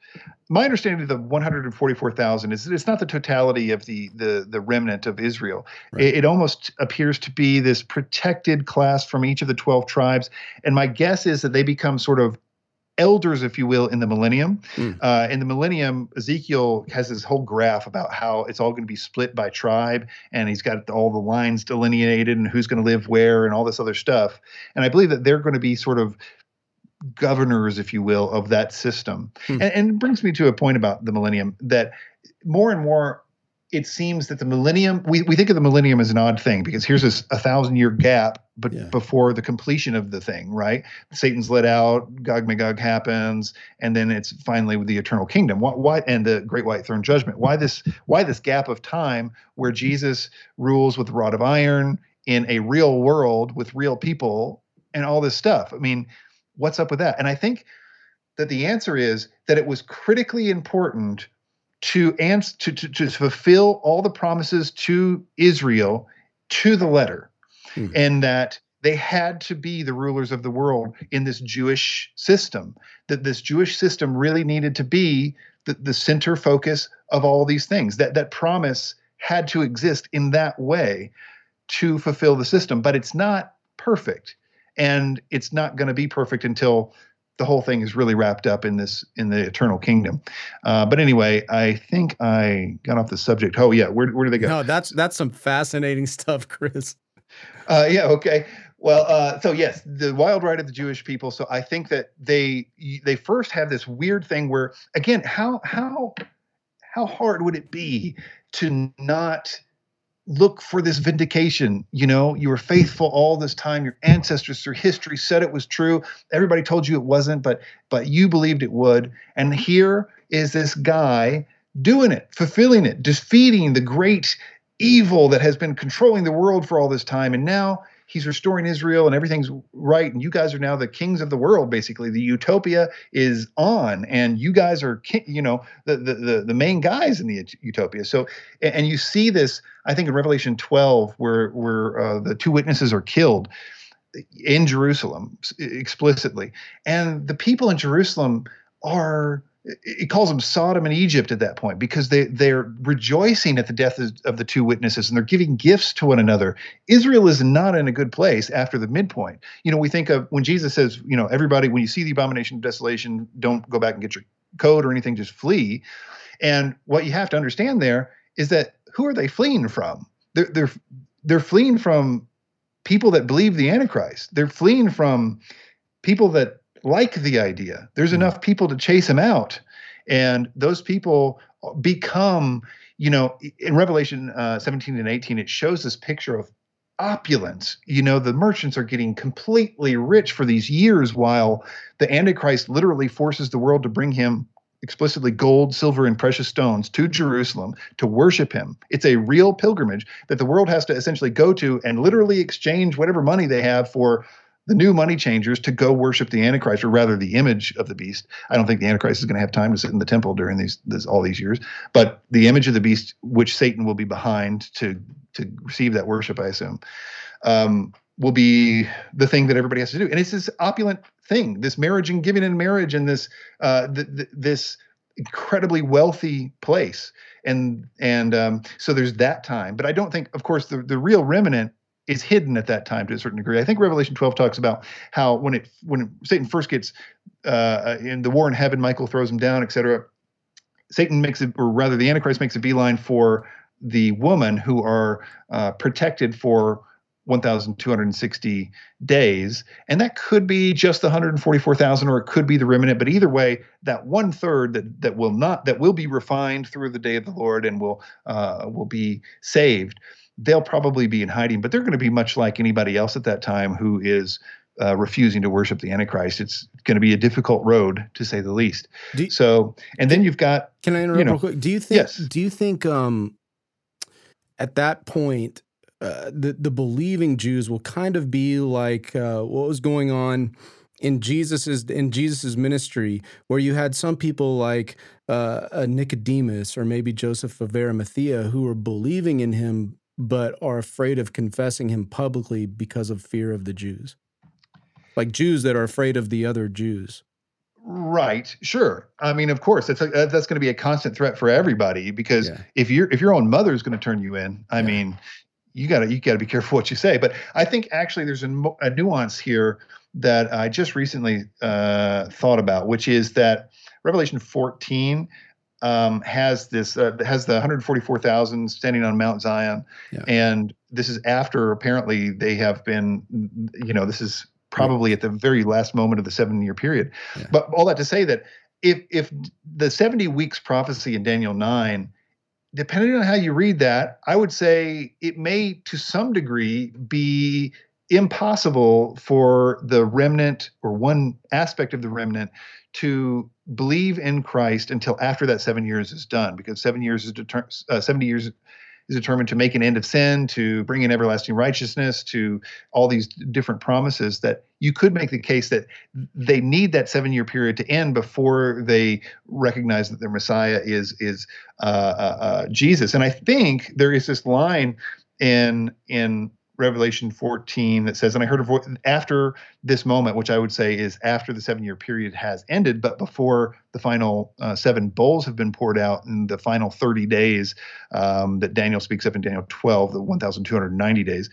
My understanding of the 144,000 is that it's not the totality of the the the remnant of Israel. Right. It, it, almost appears to be this protected class from each of the 12 tribes. And my guess is that they become sort of elders, if you will, in the millennium. Mm. Uh, in the millennium, Ezekiel has this whole graph about how it's all going to be split by tribe, and he's got all the lines delineated and who's going to live where and all this other stuff. And I believe that they're going to be sort of governors, if you will, of that system. Mm. And, and it brings me to a point about the millennium that more and more it seems that the millennium we, we think of the millennium as an odd thing because here's this a thousand year gap but yeah. before the completion of the thing right? Satan's let out gog magog happens and then it's finally with the eternal kingdom. Why, why and the great white throne judgment. Why this why this gap of time where jesus rules with the rod of iron in a real world with real people and all this stuff? I mean what's up with that? And i think that the answer is that it was critically important to answer to, to, to fulfill all the promises to Israel to the letter, mm-hmm. and that they had to be the rulers of the world in this Jewish system. That this Jewish system really needed to be the, the center focus of all these things. That that promise had to exist in that way to fulfill the system, but it's not perfect, and it's not going to be perfect until the whole thing is really wrapped up in this in the eternal kingdom. Uh, but anyway, I think I got off the subject. Oh yeah, where where do they go? No, that's that's some fascinating stuff, Chris. Uh, yeah, okay. Well, uh, so yes, the wild ride of the Jewish people. So I think that they they first have this weird thing where, again, how how how hard would it be to not look for this vindication. You know, you were faithful all this time. Your ancestors through history said it was true. Everybody told you it wasn't, but but you believed it would. And here is this guy doing it, fulfilling it, defeating the great evil that has been controlling the world for all this time. And now he's restoring Israel and everything's right. And you guys are now the kings of the world, basically. The utopia is on, and you guys are, you know, the the the, the main guys in the utopia. So, and you see this, I think, in Revelation 12, where where uh, the two witnesses are killed in Jerusalem explicitly, and the people in Jerusalem are it calls them Sodom and Egypt at that point because they they're rejoicing at the death of, the two witnesses and they're giving gifts to one another. Israel is not in a good place after the midpoint. You know, we think of when Jesus says, you know, everybody when you see the abomination of desolation, don't go back and get your coat or anything, just flee. And what you have to understand there is that who are they fleeing from? They're they're they're fleeing from people that believe the Antichrist. They're fleeing from people that like the idea. There's mm-hmm. enough people to chase him out, and those people become, you know, in Revelation uh, 17 and 18, it shows this picture of opulence. You know, the merchants are getting completely rich for these years, while the Antichrist literally forces the world to bring him explicitly gold, silver, and precious stones to Jerusalem to worship him. It's a real pilgrimage that the world has to essentially go to and literally exchange whatever money they have for the new money changers to go worship the Antichrist, or rather the image of the beast. I don't think the Antichrist is going to have time to sit in the temple during these this, all these years, but the image of the beast, which Satan will be behind to to receive that worship, I assume, um, will be the thing that everybody has to do. And it's this opulent thing, this marriage and giving in marriage, and this uh, th- th- this incredibly wealthy place. And and um, so there's that time, but I don't think, of course, the the real remnant is hidden at that time to a certain degree. I think Revelation 12 talks about how when it when Satan first gets uh, in the war in heaven, Michael throws him down, etc. Satan makes it, or rather, the Antichrist makes a beeline for the woman who are uh, protected for 1,260 days, and that could be just the 144,000, or it could be the remnant. But either way, that one third that that will not that will be refined through the day of the Lord and will uh, will be saved they'll probably be in hiding, but they're going to be much like anybody else at that time who is uh, refusing to worship the Antichrist. It's going to be a difficult road, to say the least. You, so, and then you've got. Can I interrupt you know, real quick? Do you think? Yes. Do you think um, at that point uh, the the believing Jews will kind of be like uh, what was going on in Jesus's in Jesus's ministry, where you had some people like uh, Nicodemus or maybe Joseph of Arimathea who were believing in him but are afraid of confessing him publicly because of fear of the Jews. Like Jews that are afraid of the other Jews. Right. Sure. I mean, of course, that's a, that's going to be a constant threat for everybody because yeah. if your if your own mother is going to turn you in, I yeah. mean, you got to you got to be careful what you say. But I think actually there's a, a nuance here that I just recently uh, thought about, which is that Revelation 14 um, has this uh, has the 144,000 standing on Mount Zion, yeah. and this is after apparently they have been, you know, this is probably at the very last moment of the seven year period. Yeah. But all that to say that if if the 70 weeks prophecy in Daniel 9 depending on how you read that, I would say it may to some degree be impossible for the remnant or one aspect of the remnant to believe in Christ until after that seven years is done, because seven years is deter- uh, seventy years is determined to make an end of sin, to bring in everlasting righteousness, to all these different promises. That you could make the case that they need that seven year period to end before they recognize that their Messiah is is uh, uh, uh Jesus. And I think there is this line in in Revelation 14 that says, and I heard a voice after this moment, which I would say is after the seven year period has ended, but before the final uh, seven bowls have been poured out in the final 30 days um, that Daniel speaks of in Daniel 12, the 1,290 days.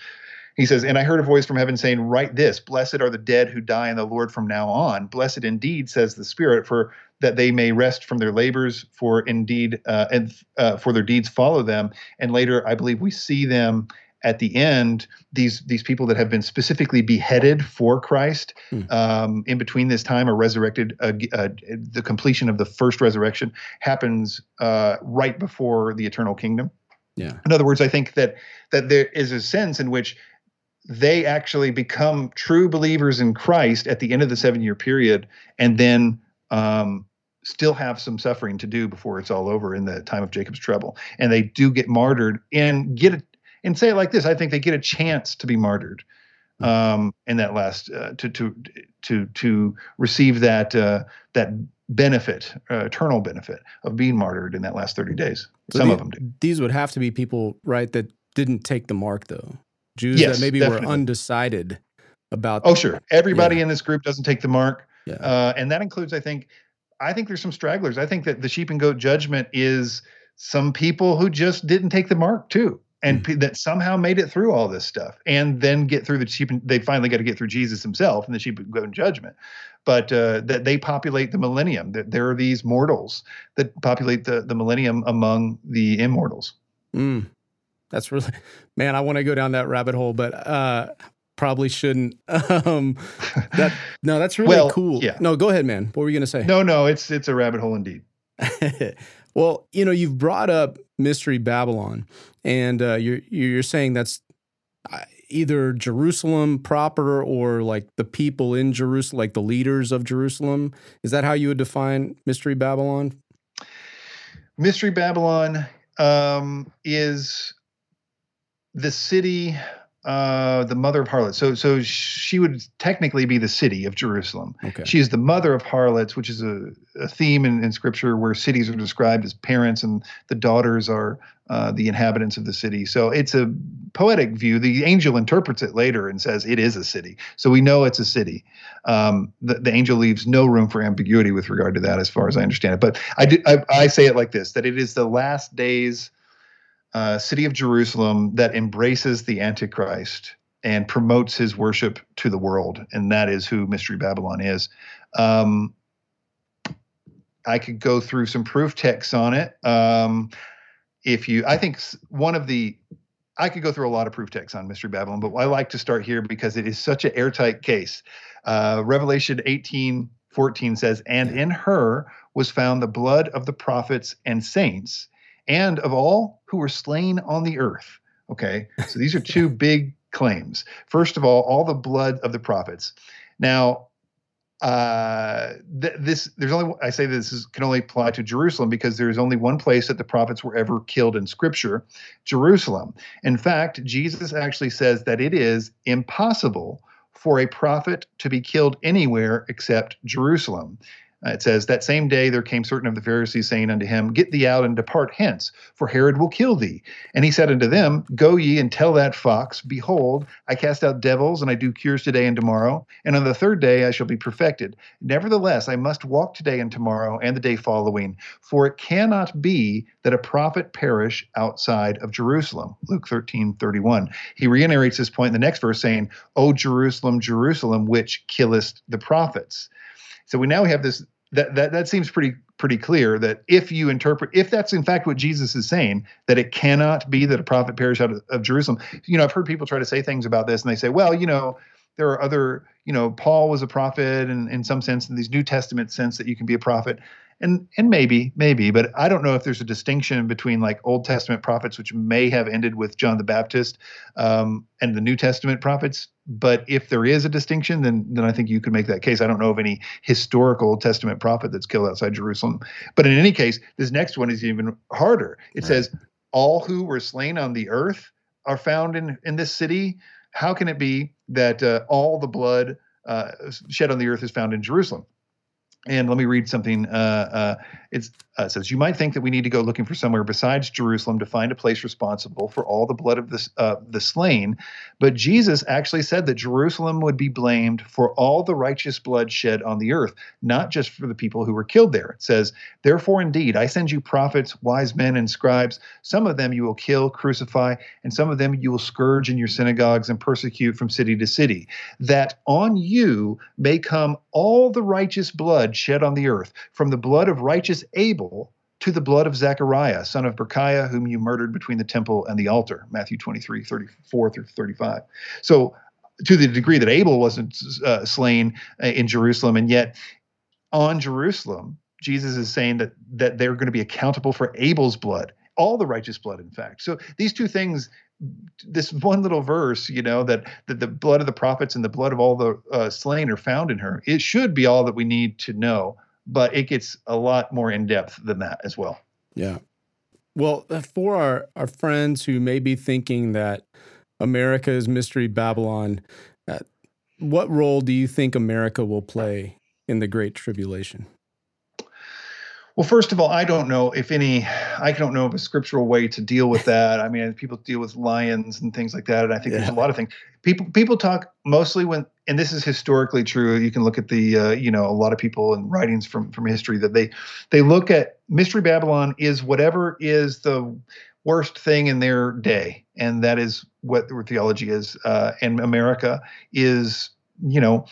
He says, And I heard a voice from heaven saying, Write this Blessed are the dead who die in the Lord from now on. Blessed indeed, says the Spirit, for that they may rest from their labors, for indeed, uh, and uh, for their deeds follow them. And later, I believe we see them at the end, these these people that have been specifically beheaded for Christ, hmm. um, in between this time are resurrected. Uh, uh, the completion of the first resurrection happens uh, right before the eternal kingdom. Yeah. In other words, I think that that there is a sense in which they actually become true believers in Christ at the end of the seven year period, and then um, still have some suffering to do before it's all over in the time of Jacob's trouble. And they do get martyred and get it and say it like this: I think they get a chance to be martyred hmm. um, in that last uh, to to to to receive that uh, that benefit, uh, eternal benefit of being martyred in that last thirty days. So Some of them do. These would have to be people, right, that didn't take the mark, though. Jews yes, that maybe definitely. were undecided about. Oh, sure. Everybody yeah. in this group doesn't take the mark, yeah. uh, and that includes, I think, I think there's some stragglers. I think that the sheep and goat judgment is some people who just didn't take the mark too, and mm. that somehow made it through all this stuff, and then get through the sheep. And, they finally got to get through Jesus himself and the sheep go goat judgment. But uh, that they populate the millennium. That there are these mortals that populate the the millennium among the immortals. Mm. That's really, man. I want to go down that rabbit hole, but uh, probably shouldn't. Um, that no, that's really well, cool. Yeah. No, go ahead, man. What were you gonna say? No, no, it's it's a rabbit hole indeed. well, you know, you've brought up Mystery Babylon, and uh, you're you're saying that's uh, either Jerusalem proper or like the people in Jerusalem, like the leaders of Jerusalem. Is that how you would define Mystery Babylon? Mystery Babylon um, is the city uh, the mother of harlots. So, so she would technically be the city of Jerusalem. Okay. She is the mother of harlots, which is a, a theme in, in, scripture where cities are described as parents and the daughters are uh, the inhabitants of the city. So it's a poetic view. The angel interprets it later and says it is a city. So we know it's a city. Um, the, the angel leaves no room for ambiguity with regard to that, as far as I understand it. But I, do, I, I say it like this: that it is the last days uh, city of Jerusalem that embraces the Antichrist and promotes his worship to the world, and that is who Mystery Babylon is. Um, I could go through some proof texts on it. Um, if you, I think one of the, I could go through a lot of proof texts on Mystery Babylon, but I like to start here because it is such an airtight case. Uh, Revelation 18 14 says, And in her was found the blood of the prophets and saints and of all who were slain on the earth. Okay, so these are two big claims. First of all, all the blood of the prophets. Now, uh, th- this there's only I say this is, can only apply to Jerusalem because there is only one place that the prophets were ever killed in Scripture, Jerusalem. In fact, Jesus actually says that it is impossible for a prophet to be killed anywhere except Jerusalem. Uh, it says, That same day there came certain of the Pharisees saying unto him, Get thee out and depart hence, for Herod will kill thee. And he said unto them, Go ye and tell that fox, Behold, I cast out devils, and I do cures today and tomorrow, and on the third day I shall be perfected. Nevertheless, I must walk today and tomorrow and the day following, for it cannot be that a prophet perish outside of Jerusalem. Luke 13, 31. He reiterates this point in the next verse, saying, O Jerusalem, Jerusalem, which killest the prophets. So we now have this that that that seems pretty pretty clear that if you interpret if that's in fact what Jesus is saying that it cannot be that a prophet perish out of, of Jerusalem. You know, I've heard people try to say things about this and they say, well, you know, there are other, you know, Paul was a prophet and in some sense in these New Testament sense that you can be a prophet. And and maybe maybe but i don't know if there's a distinction between like old testament prophets which may have ended with john the baptist um, and the new testament prophets. But if there is a distinction then then i think you could make that case. I don't know of any historical old testament prophet that's killed outside jerusalem. But in any case this next one is even harder. It right. says all who were slain on the earth are found in in this city how can it be that uh, all the blood uh, shed on the earth is found in jerusalem and let me read something. Uh, uh, it uh, says, You might think that we need to go looking for somewhere besides Jerusalem to find a place responsible for all the blood of the, uh, the slain. But Jesus actually said that Jerusalem would be blamed for all the righteous blood shed on the earth, not just for the people who were killed there. It says, Therefore, indeed, I send you prophets, wise men, and scribes. Some of them you will kill, crucify, and some of them you will scourge in your synagogues and persecute from city to city, that on you may come all the righteous blood shed on the earth, from the blood of righteous Abel to the blood of Zechariah, son of Berechiah, whom you murdered between the temple and the altar. Matthew 23, 34 through 35. So, to the degree that Abel wasn't uh, slain uh, in Jerusalem, and yet on Jerusalem, Jesus is saying that that they're going to be accountable for Abel's blood, all the righteous blood, in fact. So these two things, this one little verse, you know, that that the blood of the prophets and the blood of all the uh, slain are found in her. It should be all that we need to know but it gets a lot more in depth than that as well. Yeah. Well, uh, for our, our friends who may be thinking that America is Mystery Babylon, uh, what role do you think America will play in the Great Tribulation? Well, first of all, I don't know if any, I don't know of a scriptural way to deal with that. I mean, people deal with lions and things like that, and I think yeah. there's a lot of things. People people talk mostly when, and this is historically true. You can look at the, uh, you know, a lot of people and writings from from history that they they look at Mystery Babylon is whatever is the worst thing in their day, and that is what their theology is. Uh, and America is, you know,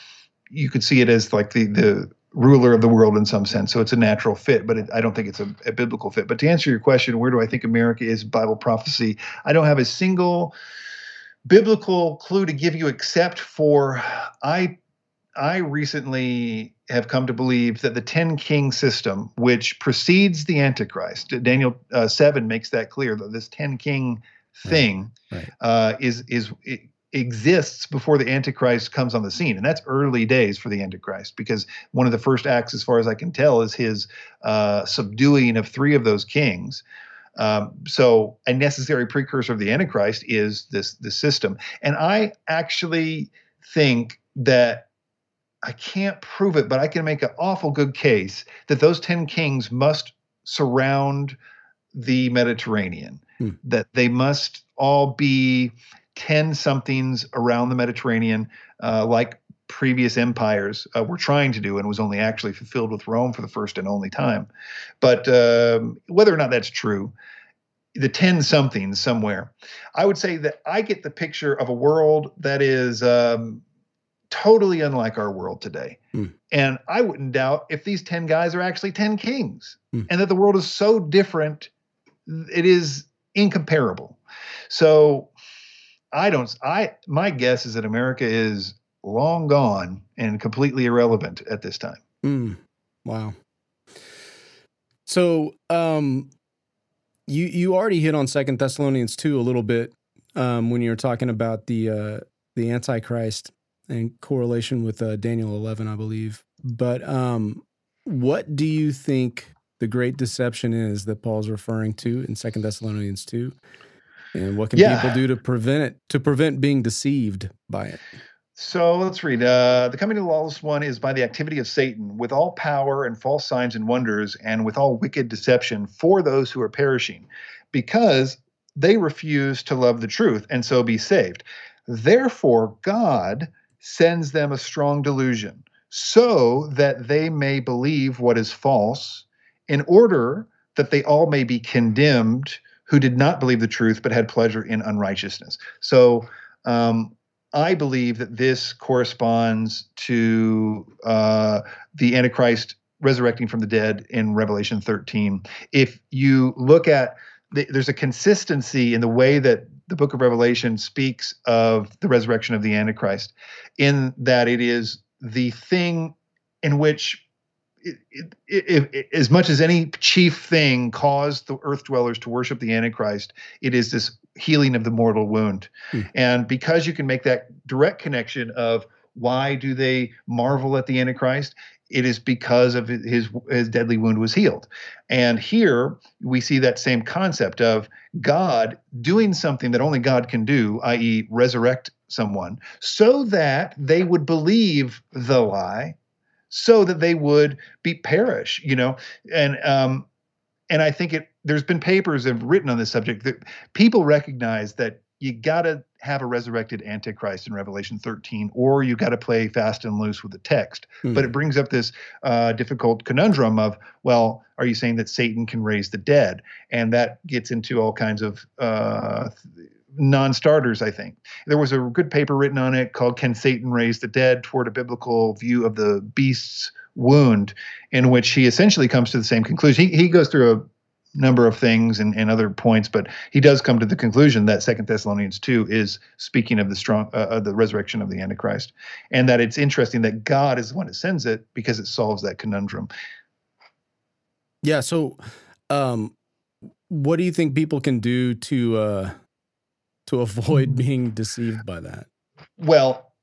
you could see it as like the the ruler of the world in some sense. So it's a natural fit, but it, I don't think it's a, a, biblical fit. But to answer your question, where do I think America is Bible prophecy? I don't have a single biblical clue to give you except for I I recently have come to believe that the 10 king system, which precedes the Antichrist, Daniel uh, 7 makes that clear that this 10 king thing right, right. Uh, is is exists before the Antichrist comes on the scene. And that's early days for the Antichrist because one of the first acts, as far as I can tell, is his uh, subduing of three of those kings. Um, so a necessary precursor of the Antichrist is this this system. And I actually think that I can't prove it, but I can make an awful good case that those 10 kings must surround the Mediterranean, hmm. that they must all be 10 somethings around the Mediterranean, uh, like previous empires uh, were trying to do and was only actually fulfilled with Rome for the first and only time. But um, whether or not that's true, the 10 somethings somewhere, I would say that I get the picture of a world that is um, totally unlike our world today. Mm. And I wouldn't doubt if these 10 guys are actually 10 kings mm. and that the world is so different, it is incomparable. So I don't. I my guess is that America is long gone and completely irrelevant at this time. Mm, wow. So, um, you you already hit on Second Thessalonians two a little bit um, when you were talking about the uh, the Antichrist and correlation with uh, Daniel eleven, I believe. But um, what do you think the great deception is that Paul's referring to in Second Thessalonians two? And what can yeah. people do to prevent it, to prevent being deceived by it? So let's read. Uh, the coming of the lawless one is by the activity of Satan, with all power and false signs and wonders, and with all wicked deception for those who are perishing, because they refuse to love the truth and so be saved. Therefore, God sends them a strong delusion, so that they may believe what is false, in order that they all may be condemned who did not believe the truth but had pleasure in unrighteousness. So um, I believe that this corresponds to uh, the Antichrist resurrecting from the dead in Revelation 13. If you look at the, there's a consistency in the way that the book of Revelation speaks of the resurrection of the Antichrist, in that it is the thing in which it, it, it, as much as any chief thing caused the earth dwellers to worship the Antichrist, it is this healing of the mortal wound. Hmm. And because you can make that direct connection of why do they marvel at the Antichrist? It is because of his his deadly wound was healed. And here we see that same concept of God doing something that only God can do, i.e., resurrect someone, so that they would believe the lie so that they would be perish, you know, and um, and I think it. There's been papers have written on this subject that people recognize that you got to have a resurrected antichrist in revelation 13 or you got to play fast and loose with the text mm. but it brings up this uh, difficult conundrum of well are you saying that satan can raise the dead and that gets into all kinds of uh, non-starters i think there was a good paper written on it called can satan raise the dead toward a biblical view of the beast's wound in which he essentially comes to the same conclusion he, he goes through a number of things and, and other points, but he does come to the conclusion that Second Thessalonians two is speaking of the strong uh, the resurrection of the Antichrist, and that it's interesting that God is the one that sends it because it solves that conundrum. Yeah. So, um, what do you think people can do to uh, to avoid being deceived by that? Well,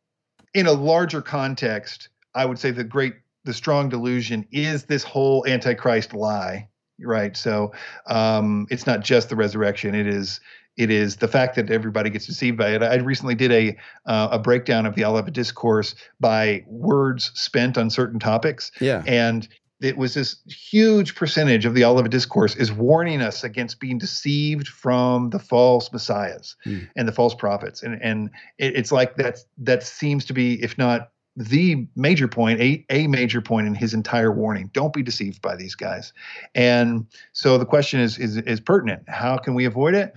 in a larger context, I would say the great the strong delusion is this whole antichrist lie right? So um, it's not just the resurrection; it is it is the fact that everybody gets deceived by it. I recently did a uh, a breakdown of the Olivet Discourse by words spent on certain topics. Yeah, and it was this huge percentage of the Olivet Discourse is warning us against being deceived from the false messiahs mm. and the false prophets, and and it, it's like that that seems to be, if not the major point, a, a major point in his entire warning. Don't be deceived by these guys. And so the question is is is pertinent. How can we avoid it?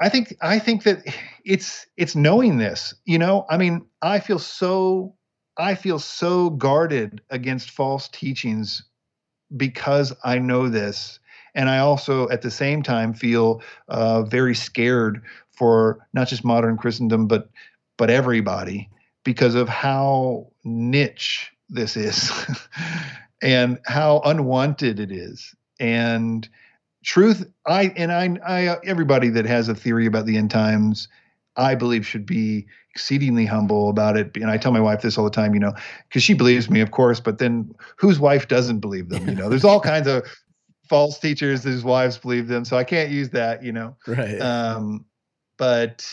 I think I think that it's it's knowing this. You know, I mean, I feel so I feel so guarded against false teachings because I know this. And I also, at the same time, feel uh, very scared for not just modern Christendom, but but everybody because of how niche this is and how unwanted it is. And truth, I and I, I, everybody that has a theory about the end times, I believe should be exceedingly humble about it. And I tell my wife this all the time, you know, because she believes me, of course, but then whose wife doesn't believe them? You know, there's all kinds of false teachers whose wives believe them. So I can't use that, you know. Right. Um, but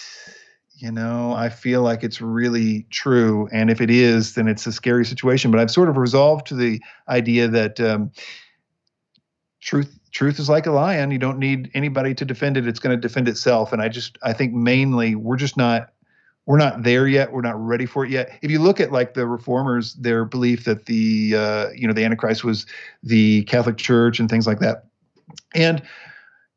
you know, I feel like it's really true. And if it is, then it's a scary situation. But I've sort of resolved to the idea that um, truth truth is like a lion. You don't need anybody to defend it. It's going to defend itself. And I just I think mainly we're just not we're not there yet. We're not ready for it yet. If you look at like the reformers, their belief that the uh, you know the Antichrist was the Catholic Church and things like that, and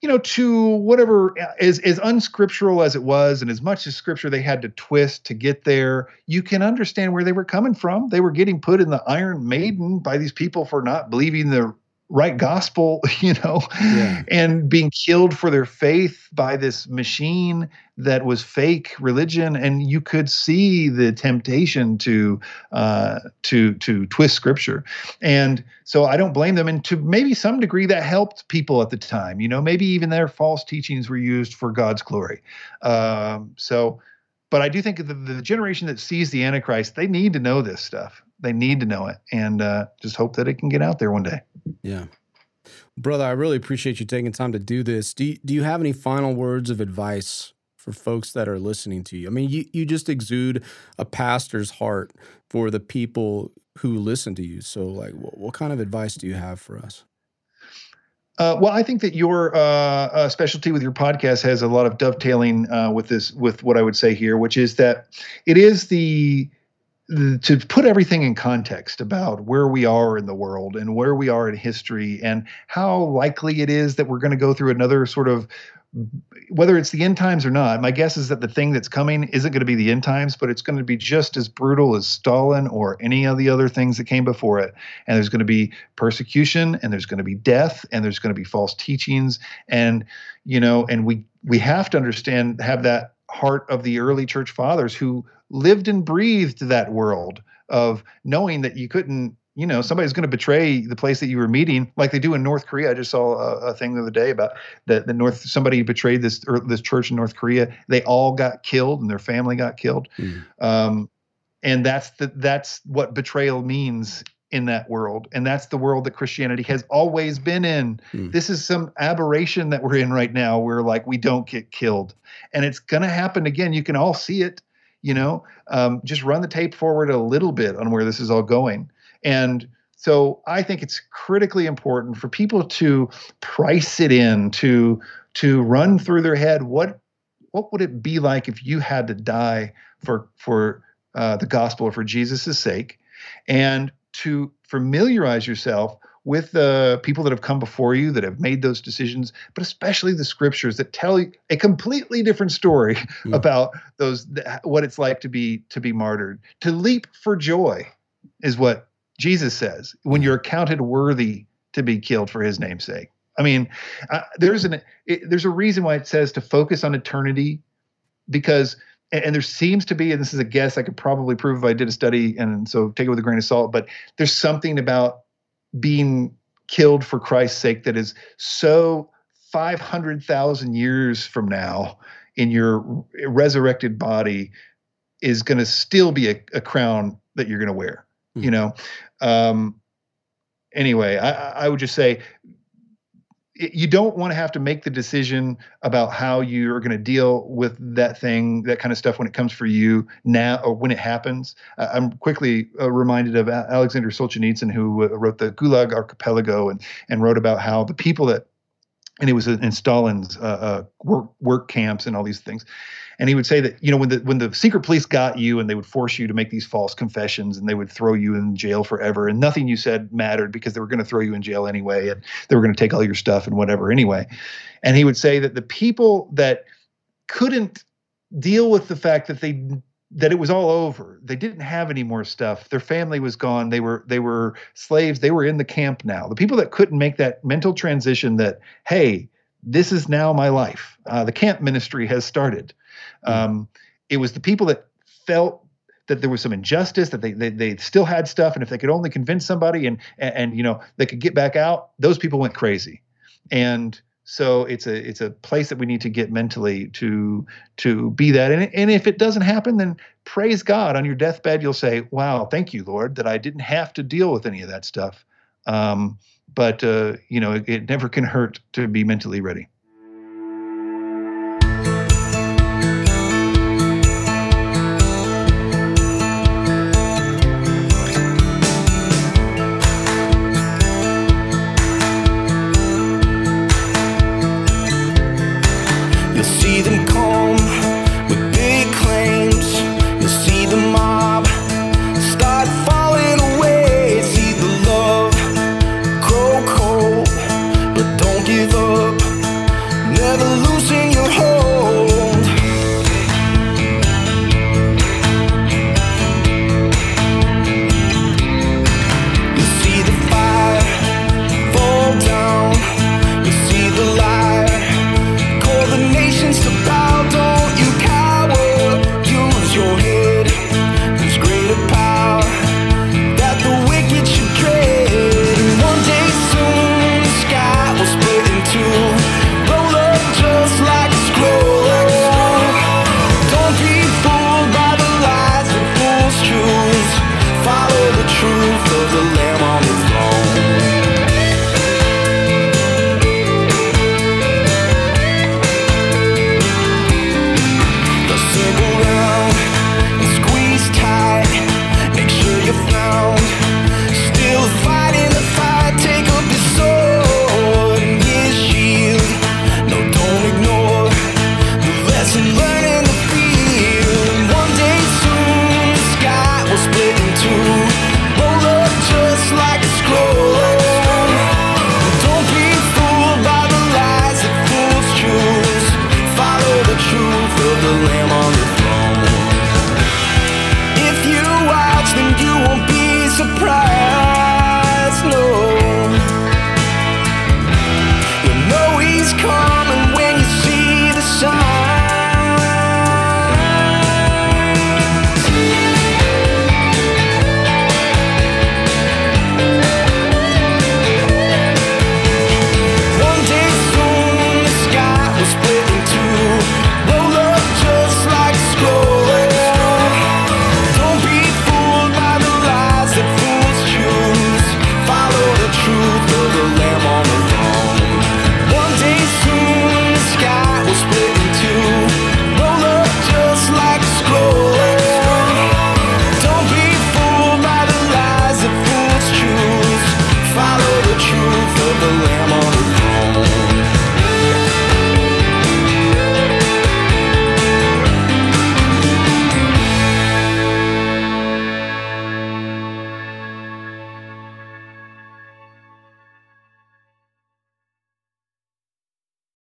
you know, to whatever as as unscriptural as it was, and as much as scripture they had to twist to get there, you can understand where they were coming from. They were getting put in the Iron Maiden by these people for not believing the right gospel, you know, yeah. and being killed for their faith by this machine that was fake religion, and you could see the temptation to uh, to to twist scripture, and so I don't blame them, and to maybe some degree that helped people at the time, you know, maybe even their false teachings were used for God's glory, um, so. But I do think the, the generation that sees the Antichrist, they need to know this stuff they need to know it, and uh, just hope that it can get out there one day. Yeah, brother, I really appreciate you taking time to do this. Do you, do you have any final words of advice for folks that are listening to you? I mean, you you just exude a pastor's heart for the people who listen to you. So, like, what, what kind of advice do you have for us? Uh, well, I think that your uh, uh, specialty with your podcast has a lot of dovetailing uh, with this, with what I would say here, which is that it is the to put everything in context about where we are in the world and where we are in history and how likely it is that we're going to go through another sort of whether it's the end times or not my guess is that the thing that's coming isn't going to be the end times but it's going to be just as brutal as stalin or any of the other things that came before it. And there's going to be persecution and there's going to be death and there's going to be false teachings. And you know and we we have to understand have that heart of the early church fathers who lived and breathed that world of knowing that you couldn't you know somebody's going to betray the place that you were meeting like they do in north korea. I just saw a, a thing the other day about that the north somebody betrayed this or this church in north korea. They all got killed and their family got killed. Mm. um, and that's the that's what betrayal means in that world. And that's the world that christianity has always been in. Mm. this is some aberration that we're in right now where like we don't get killed. And it's going to happen again. You can all see it you know um, just run the tape forward a little bit on where this is all going. And so i think it's critically important for people to price it in to to run through their head what what would it be like if you had to die for for uh, the gospel or for jesus' sake and to familiarize yourself with the people that have come before you that have made those decisions, but especially the scriptures that tell you a completely different story mm. about those what it's like to be to be martyred. To leap for joy is what Jesus says when you're counted worthy to be killed for his name's sake. I mean, uh, there's an it, there's a reason why it says to focus on eternity, because and, and, there seems to be, and this is a guess, I could probably prove if I did a study, and so take it with a grain of salt. But there's something about being killed for Christ's sake that is so 500,000 years from now in your resurrected body is going to still be a, a, crown that you're going to wear. Mm-hmm. You know. Um, anyway, I, I would just say you don't want to have to make the decision about how you're going to deal with that thing, that kind of stuff when it comes for you now or when it happens. Uh, I'm quickly uh, reminded of Alexander Solzhenitsyn, who uh, wrote the Gulag Archipelago and and wrote about how the people that and it was in Stalin's uh, uh, work work camps and all these things and he would say that you know when the when the secret police got you and they would force you to make these false confessions and they would throw you in jail forever and nothing you said mattered because they were going to throw you in jail anyway and they were going to take all your stuff and whatever anyway. And he would say that the people that couldn't deal with the fact that they that it was all over they didn't have any more stuff their family was gone they were they were slaves they were in the camp now. The people that couldn't make that mental transition that hey this is now my life. Uh, the camp ministry has started. Um, it was the people that felt that there was some injustice that they, they they still had stuff and if they could only convince somebody and, and and, you know they could get back out those people went crazy. And so it's a it's a place that we need to get mentally to to be that. And, and if it doesn't happen then praise god. On your deathbed you'll say wow thank you lord that i didn't have to deal with any of that stuff. Um, but uh, you know it, it never can hurt to be mentally ready